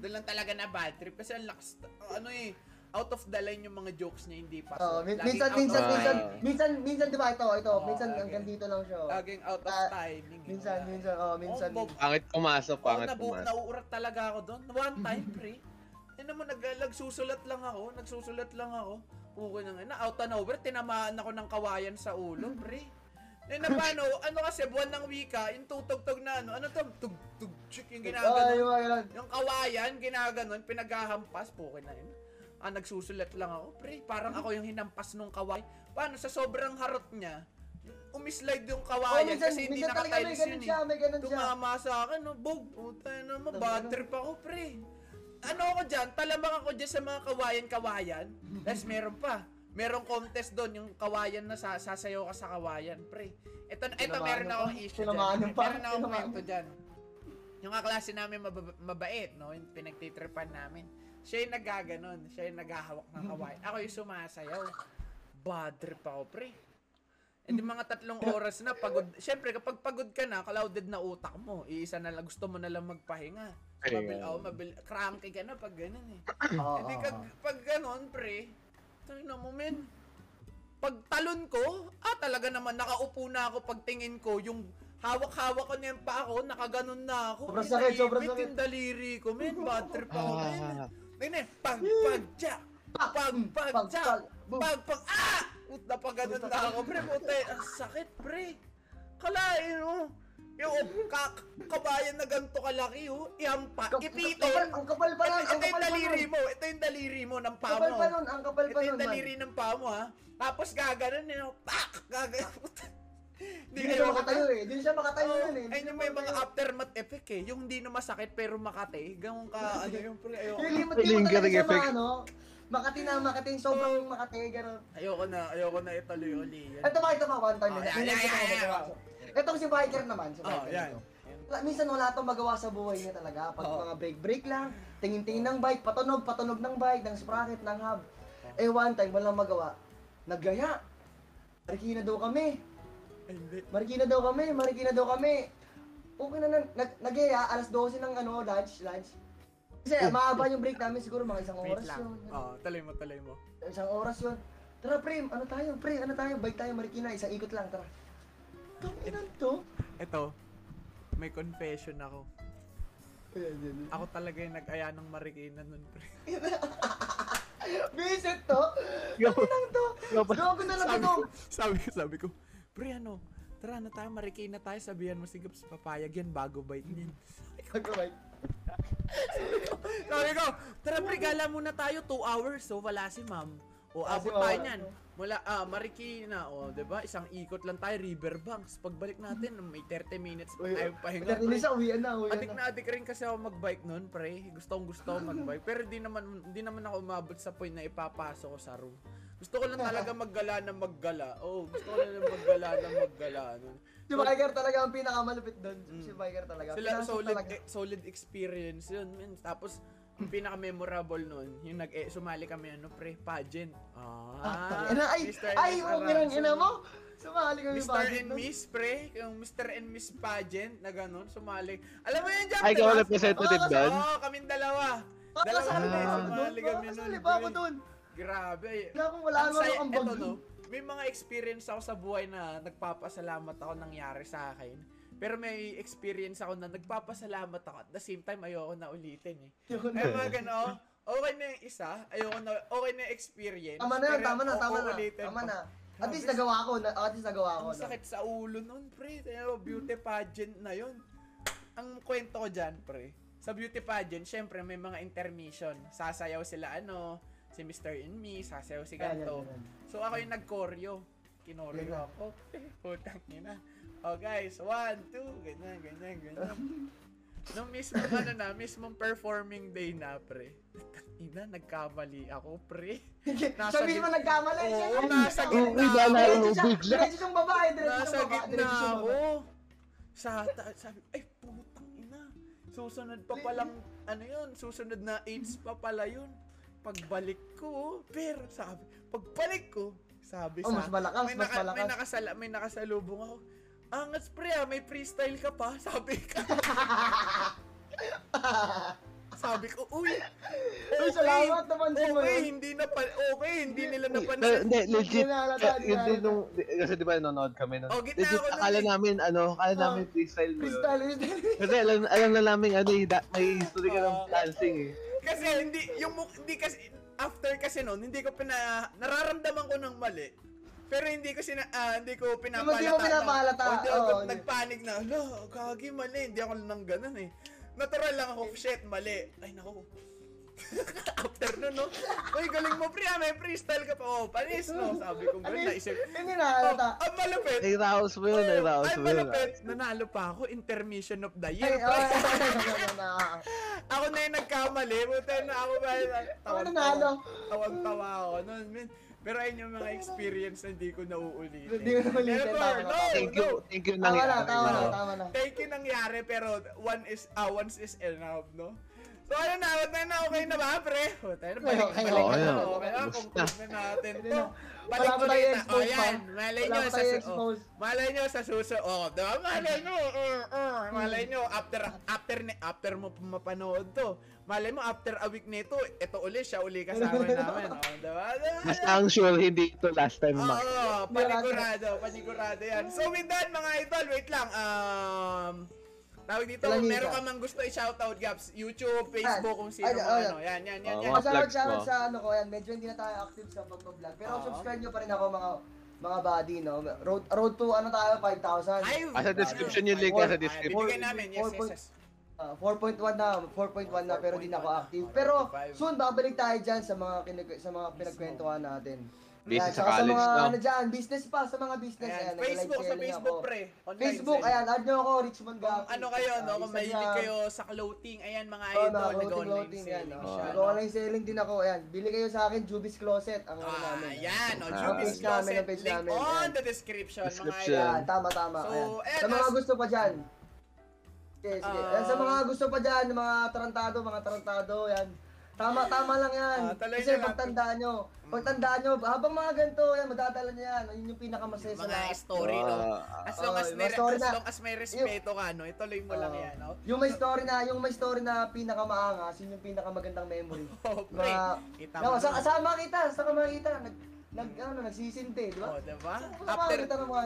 Doon lang talaga na bad trip kasi ang lakas, ano eh, out of the line yung mga jokes niya, hindi pa. Oo, min- minsan, minsan, of minsan, minsan, minsan, di ba ito, ito, Oo, minsan lagi. hanggang dito lang siya. oh. Laging out of Ah, timing. Minsan, minsan, oh, minsan. Oh, Pangit pumasok, pangit nabu- pumasok. nauurat talaga ako doon. One time, (laughs) pre. Ano mo, nag, nagsusulat lang ako. Nagsusulat lang ako. Puko na nga. Na out and over, tinamaan ako ng kawayan sa ulo, (laughs) pre. Eh, na paano, ano kasi, buwan ng wika, yung tutugtog na ano, ano to, tug, tug, chik, yung Oh, ginaganon. yung ganun. Yung kawayan, ginaganon, pinaghahampas, puko na yun. Ah, nagsusulat lang ako, pre. Parang ako yung hinampas nung kaway. Paano, sa sobrang harot niya, umislide yung Oh, kawayan minsan, kasi hindi nakatiles yun siya, eh. may ganun siya. Tumama sa akin, no? Bog, puta naman, Tama bad na. trip ako, pre. Ano ako dyan, talabang ako dyan sa mga kawayan-kawayan. Tapos meron pa, merong contest doon, yung kawayan na sa sasayaw ka sa kawayan, pre. Ito, ito meron akong issue dyan. Meron akong kwento dyan. Yung kaklase namin mababa- mabait, no? Yung pinagtitripan namin. Siya yung nagaganon. Siya yung naghahawak ng kawayan. (laughs) Ako yung sumasayaw. Bad trip ako, pre. Hindi mga tatlong oras na pagod. Siyempre, kapag pagod ka na, clouded na utak mo. Iisa na lang, gusto mo na lang magpahinga. Mabil, oh, mabil, cranky ka na pag ganun eh. (coughs) Hindi ka, pag ganun, pre, tingnan mo, men. Pag talon ko, ah, talaga naman, nakaupo na ako pag tingin ko, yung hawak-hawak ko na yung pa ako, nakaganon na ako. Sobrang sakit, sobrang sakit. yung daliri ko, men. Bad trip ako, men. Ah. Tingnan, pag, pag, tsa, pag, pag, Pag, tsa, pag, boom. pag, pag, ah! Puta pa ganun na ako, pre. Puta, ang sakit, pre. Kalain, oh. Yung ka, kabayan na ganito kalaki, oh. Ihampa, ipitin. kapal- Ang kapal pa nun, Ito, ang ito yung kapal pa daliri nun. mo. Ito yung daliri mo ng paa Kapal mo. pa nun, ang kapal Ito pa nun, yung man. daliri ng paa mo, ha. Tapos gaganon yun. Pak! Gaganon. Hindi siya makatayo eh. Hindi siya makatayo Oh, nun eh. ayun yung may mga aftermath effect eh. Yung hindi na masakit pero makate. Ganun ka, (laughs) ano yung pre, ayoko. Yung limot-limot talaga Lingering siya effect. mga ano. Makati na makati, sobrang makati, gano'n. Ayoko na, ayoko na ituloy uli. Yan. Ito ba, ito ba, one time Oh, na. ito, yan. magawa. Itong si biker naman, si Oh, biker. yan. ito. Wala- Minsan wala itong magawa sa buhay niya talaga. Pag Oo. mga break-break lang, tingin-tingin ng bike, patunog, patunog ng bike, ng sprocket, ng hub. Eh one time, walang magawa. Naggaya. Marikina daw kami. Ay, hindi. Marikina daw kami, Marikina daw kami. Okay na, nag, nag, nagyaya, alas 12 ng ano, lunch, lunch. Kasi mahaba yung break namin, siguro mga isang Wait oras lang. yun. Oh, tuloy mo, tuloy mo. Isang oras yun. Tara, pre, ano tayo, pre, ano tayo, bike tayo, Marikina, isang ikot lang, tara. Tanginan to. Ito, may confession ako. Ako talaga yung nag-aya ng Marikina nun, pre. (laughs) Visit to. Yo. Tanginan to. Yo, Gago na lang sabi, ito. sabi ko, sabi ko, pre ano, tara na tayo, Marikina tayo, sabihan mo si Gaps, papayag yan, bago bike niyan. Gagawin. (laughs) sabi ko, tara pre, gala muna tayo, 2 hours, so wala si ma'am. O, Ah, abot tayo niyan. Mula, ah, Marikina, o, 'di ba Isang ikot lang tayo, Riverbanks. Pagbalik natin, may 30 minutes pa tayo pahinga, pre. sa uwian na, uwian Adik na. adik rin kasi ako magbike noon, pre. Gustong gusto ako magbike. Pero di naman di naman ako umabot sa point na ipapasok ko sa room. Gusto ko lang talaga maggala na maggala. Oo, gusto ko lang maggala na maggala. Nun. Si biker talaga ang pinakamalupit doon. Si biker talaga. Sila solid talaga. eh, solid experience yun. Man. Tapos pinaka-memorable nun, yung nag eh, sumali kami ano pre, pageant. Ah, Ina, ay, Mr. and ay, lang, Aranza. ina mo. Sumali kami Mr. budget and nun. Miss, pre, yung Mr. and Miss pageant na ganun, sumali. Alam mo yun, Jam, Ay, ikaw diba? representative Oo, doon? Oo, kaming dalawa. Ah, Dalawa kasali kami, pa ako sumali doon. kami nun. Kasali pa ako doon. Grabe. Wala akong wala Ang naman akong eto, bag. no, may mga experience ako sa buhay na nagpapasalamat ako nangyari sa akin. Pero may experience ako na nagpapasalamat ako. At the same time, ayoko na ulitin eh. Yun. Kaya mga gano'n, okay na yung isa, ayoko na, okay na yung experience. Tama na yun, tama na, tama na. Tama na. At least nagawa ko, na- at least nagawa ko. Ang sakit sa ulo nun, pre. Beauty pageant na yun. Ang kwento ko dyan, pre. Sa beauty pageant, syempre may mga intermission. Sasayaw sila ano, si Mr. and Me, sasayaw si yan. So ako yung nag-choreo. Kinoreo ako. (laughs) Putang ina. Oh guys, one, two, ganyan, ganyan, ganyan. (laughs) Nung mismo, ano na, mismong performing day na, pre. (laughs) Ina, nagkamali ako, pre. Nasa mismo git- nagkamali. Oo, siya- nasa gitna ako. mo, Diretso siya, bigla. diretso siyang babae, diretso Nasa gitna ako. Sa ta- sabi, ay putang ina. Susunod pa palang, ano yun, susunod na AIDS pa pala yun. Pagbalik ko, pero sabi, pagbalik ko, sabi Oh, sa, mas malakas, may, mas naka- malakas. may, nakasala, may nakasalubong ako. Angas pre ah, may freestyle ka pa, (laughs) sabi ka. sabi ko, uy, Uy, salamat naman sa okay, mga- hindi na pa, okay, hindi nila napansin. hindi, legit. Hindi halata. nung, kasi di ba nanonood kami nun. Oh, gitna legit, ako nun akala eh. namin, ano, akala Oh. namin freestyle mo. Freestyle, freestyle. Kasi alam, alam na namin, ano, eh, may history ka ng Oh. dancing eh. Kasi hindi yung hindi kasi after kasi noon hindi ko pina nararamdaman ko ng mali. Pero hindi ko sina ah, hindi ko pinapalata. Hindi mo pinapahalata, O, Hindi ako hindi. nagpanik na, "Hala, gagi mali." Hindi ako nang ganun eh. Natural lang ako, shit, mali. Ay nako. (laughs) after nun, no? Uy, galing mo, pre, ah, may freestyle ka pa. Oh, panis, no? Sabi ko, ganun, naisip. Hindi na Oh, halata. ang malupit. Nai-rouse mo yun, nai-rouse Ay, mo yun. malupit. Nanalo pa ako, intermission of the Ay, year. oh, pre. ay, ay, ay, ay, ay. Ako na yung nagkamali. Buta na ako ba? Ako nanalo. Tawang-tawa ako nun, man. Pero ayun yung mga experience na hindi ko nauulitin. Hindi ko nauulitin, Never, tama no. Thank you, no. thank you Tama na, nangyari. tama na, tama na. Thank you nangyari, pero one is, ah, once is enough, no? So ano na, wag na na, okay na ba, pre? O, tayo na, balik, Okay, balik okay na. Okay na, conclude na natin to. Balik ko rin na. O expose pa. yan, malay nyo sa oh. Malay nyo sa suso. Oh, diba? Malay nyo. Uh, uh, malay nyo after after after mo mapanood to. Malay mo after a week nito, ito uli siya uli kasama (laughs) namin. Oh, diba? Basta ang sure, hindi ito last time Oo, mak. panigurado, panigurado yan. So with that mga idol, wait lang. Um, tawag dito, yun meron ka? mang gusto i-shoutout, Gaps. YouTube, Facebook, kung sino Ay, mo, ay, ano. Yan, yan, yan, yan. mga Pasalamat vlogs sa sa ano ko yan, medyo hindi na tayo active sa pag-vlog. Pero Oo. subscribe nyo pa rin ako mga mga body, no? Road, road to ano tayo, 5,000. Ay, Ah, sa description yung link, nasa Ay, description. bibigyan namin, yes, yes, yes. Ah, 4.1 na, 4.1 na pero di na ako active. Pero soon babalik tayo diyan sa mga kinig- sa mga pinagkwentuhan natin. Business Ayan, sa college, mga no? ano dyan, business pa sa mga business. Ayan, Ayan, Facebook, sa selling Facebook, ako. pre. Online Facebook, selling. ayan, add nyo ako, Richmond Gappi. ano kayo, no? Ah, Kung mahilig kayo sa clothing, ayan mga Oh, idol, nag-online clothing, yan. selling Oh. siya. no? Nag-online selling din ako, ayan. Bili kayo sa akin, Jubis Closet, ang ano Ah, namin. yan, o, Ah. Juby's Closet, link namin, on ayan. the description, mga Description. idol. Ayan, tama, tama. So, ayan. ayan, Sa mga as- gusto pa dyan. Sige, sige. Ah. Ayan, sa mga gusto pa dyan, mga tarantado, mga tarantado, yan. Tama, tama lang yan. Ah, tuloy Kasi nyo lang. pagtandaan nyo, pagtandaan nyo, habang mga ganito, yan, madadala nyo yan. Yun yung pinakamasaya sa Mga lahat. story, no? Ah, As long as, may, mga story as na- long as may respeto ka, no? Ituloy mo lang Oo. yan, no? Yung may story na, yung may story na pinakamaangas, yun yung pinakamagandang memory. (laughs) Oh, pre. Mga, Kita no, mo. sa, saan makita? Saan ka makita? Nag, nag, ano, nagsisinte, di ba? Oh? Saan ka After,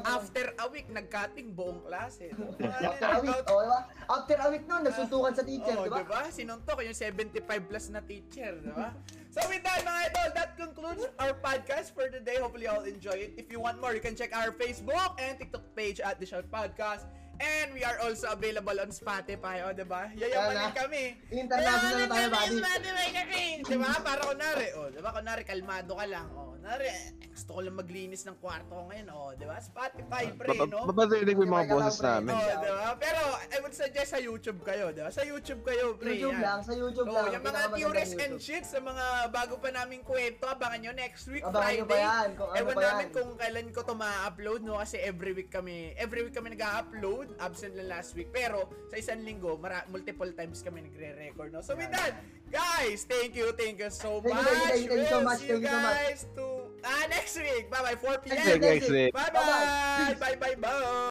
after a week, nag-cutting buong klase. (laughs) After a week, oh, diba? After a week nun, nagsuntukan sa teacher, Oh, di ba? diba? Sinuntok yung 75 plus na teacher, diba? So with that, mga idol, that concludes our podcast for today. Hopefully, you all enjoy it. If you want more, you can check our Facebook and TikTok page at The Shout Podcast. And we are also available on Spotify, o, diba? Yayamanin Yan, kami. International Yayamanin na tayo, kami, buddy. Spotify kami. Diba? Para kunwari, o, diba? Kunwari, kalmado ka lang. O, kunwari, eh, gusto ko lang maglinis ng kwarto ko ngayon. O, diba? Spotify, pre, no? Babarinig mo yung mga boses namin. Oh, diba? Pero I would suggest sa YouTube kayo, diba? Sa YouTube kayo, pre. YouTube yan. lang, sa YouTube Oh, lang. yung mga theories and shit sa mga bago pa naming kwento, abangan nyo next week, Abangan nyo Friday. yan, kung ano Ewan namin kung kailan ko to ma-upload, no? Kasi every week kami, every week kami nag-upload, absent lang last week. Pero sa isang linggo, mara- multiple times kami nagre-record, no? So with that, guys, thank you, thank you so Thank you, much. thank you, thank you so much, see you thank you so much. guys to, ah, next week. Bye-bye, 4 p.m. Next week. Bye-bye. Bye-bye, bye.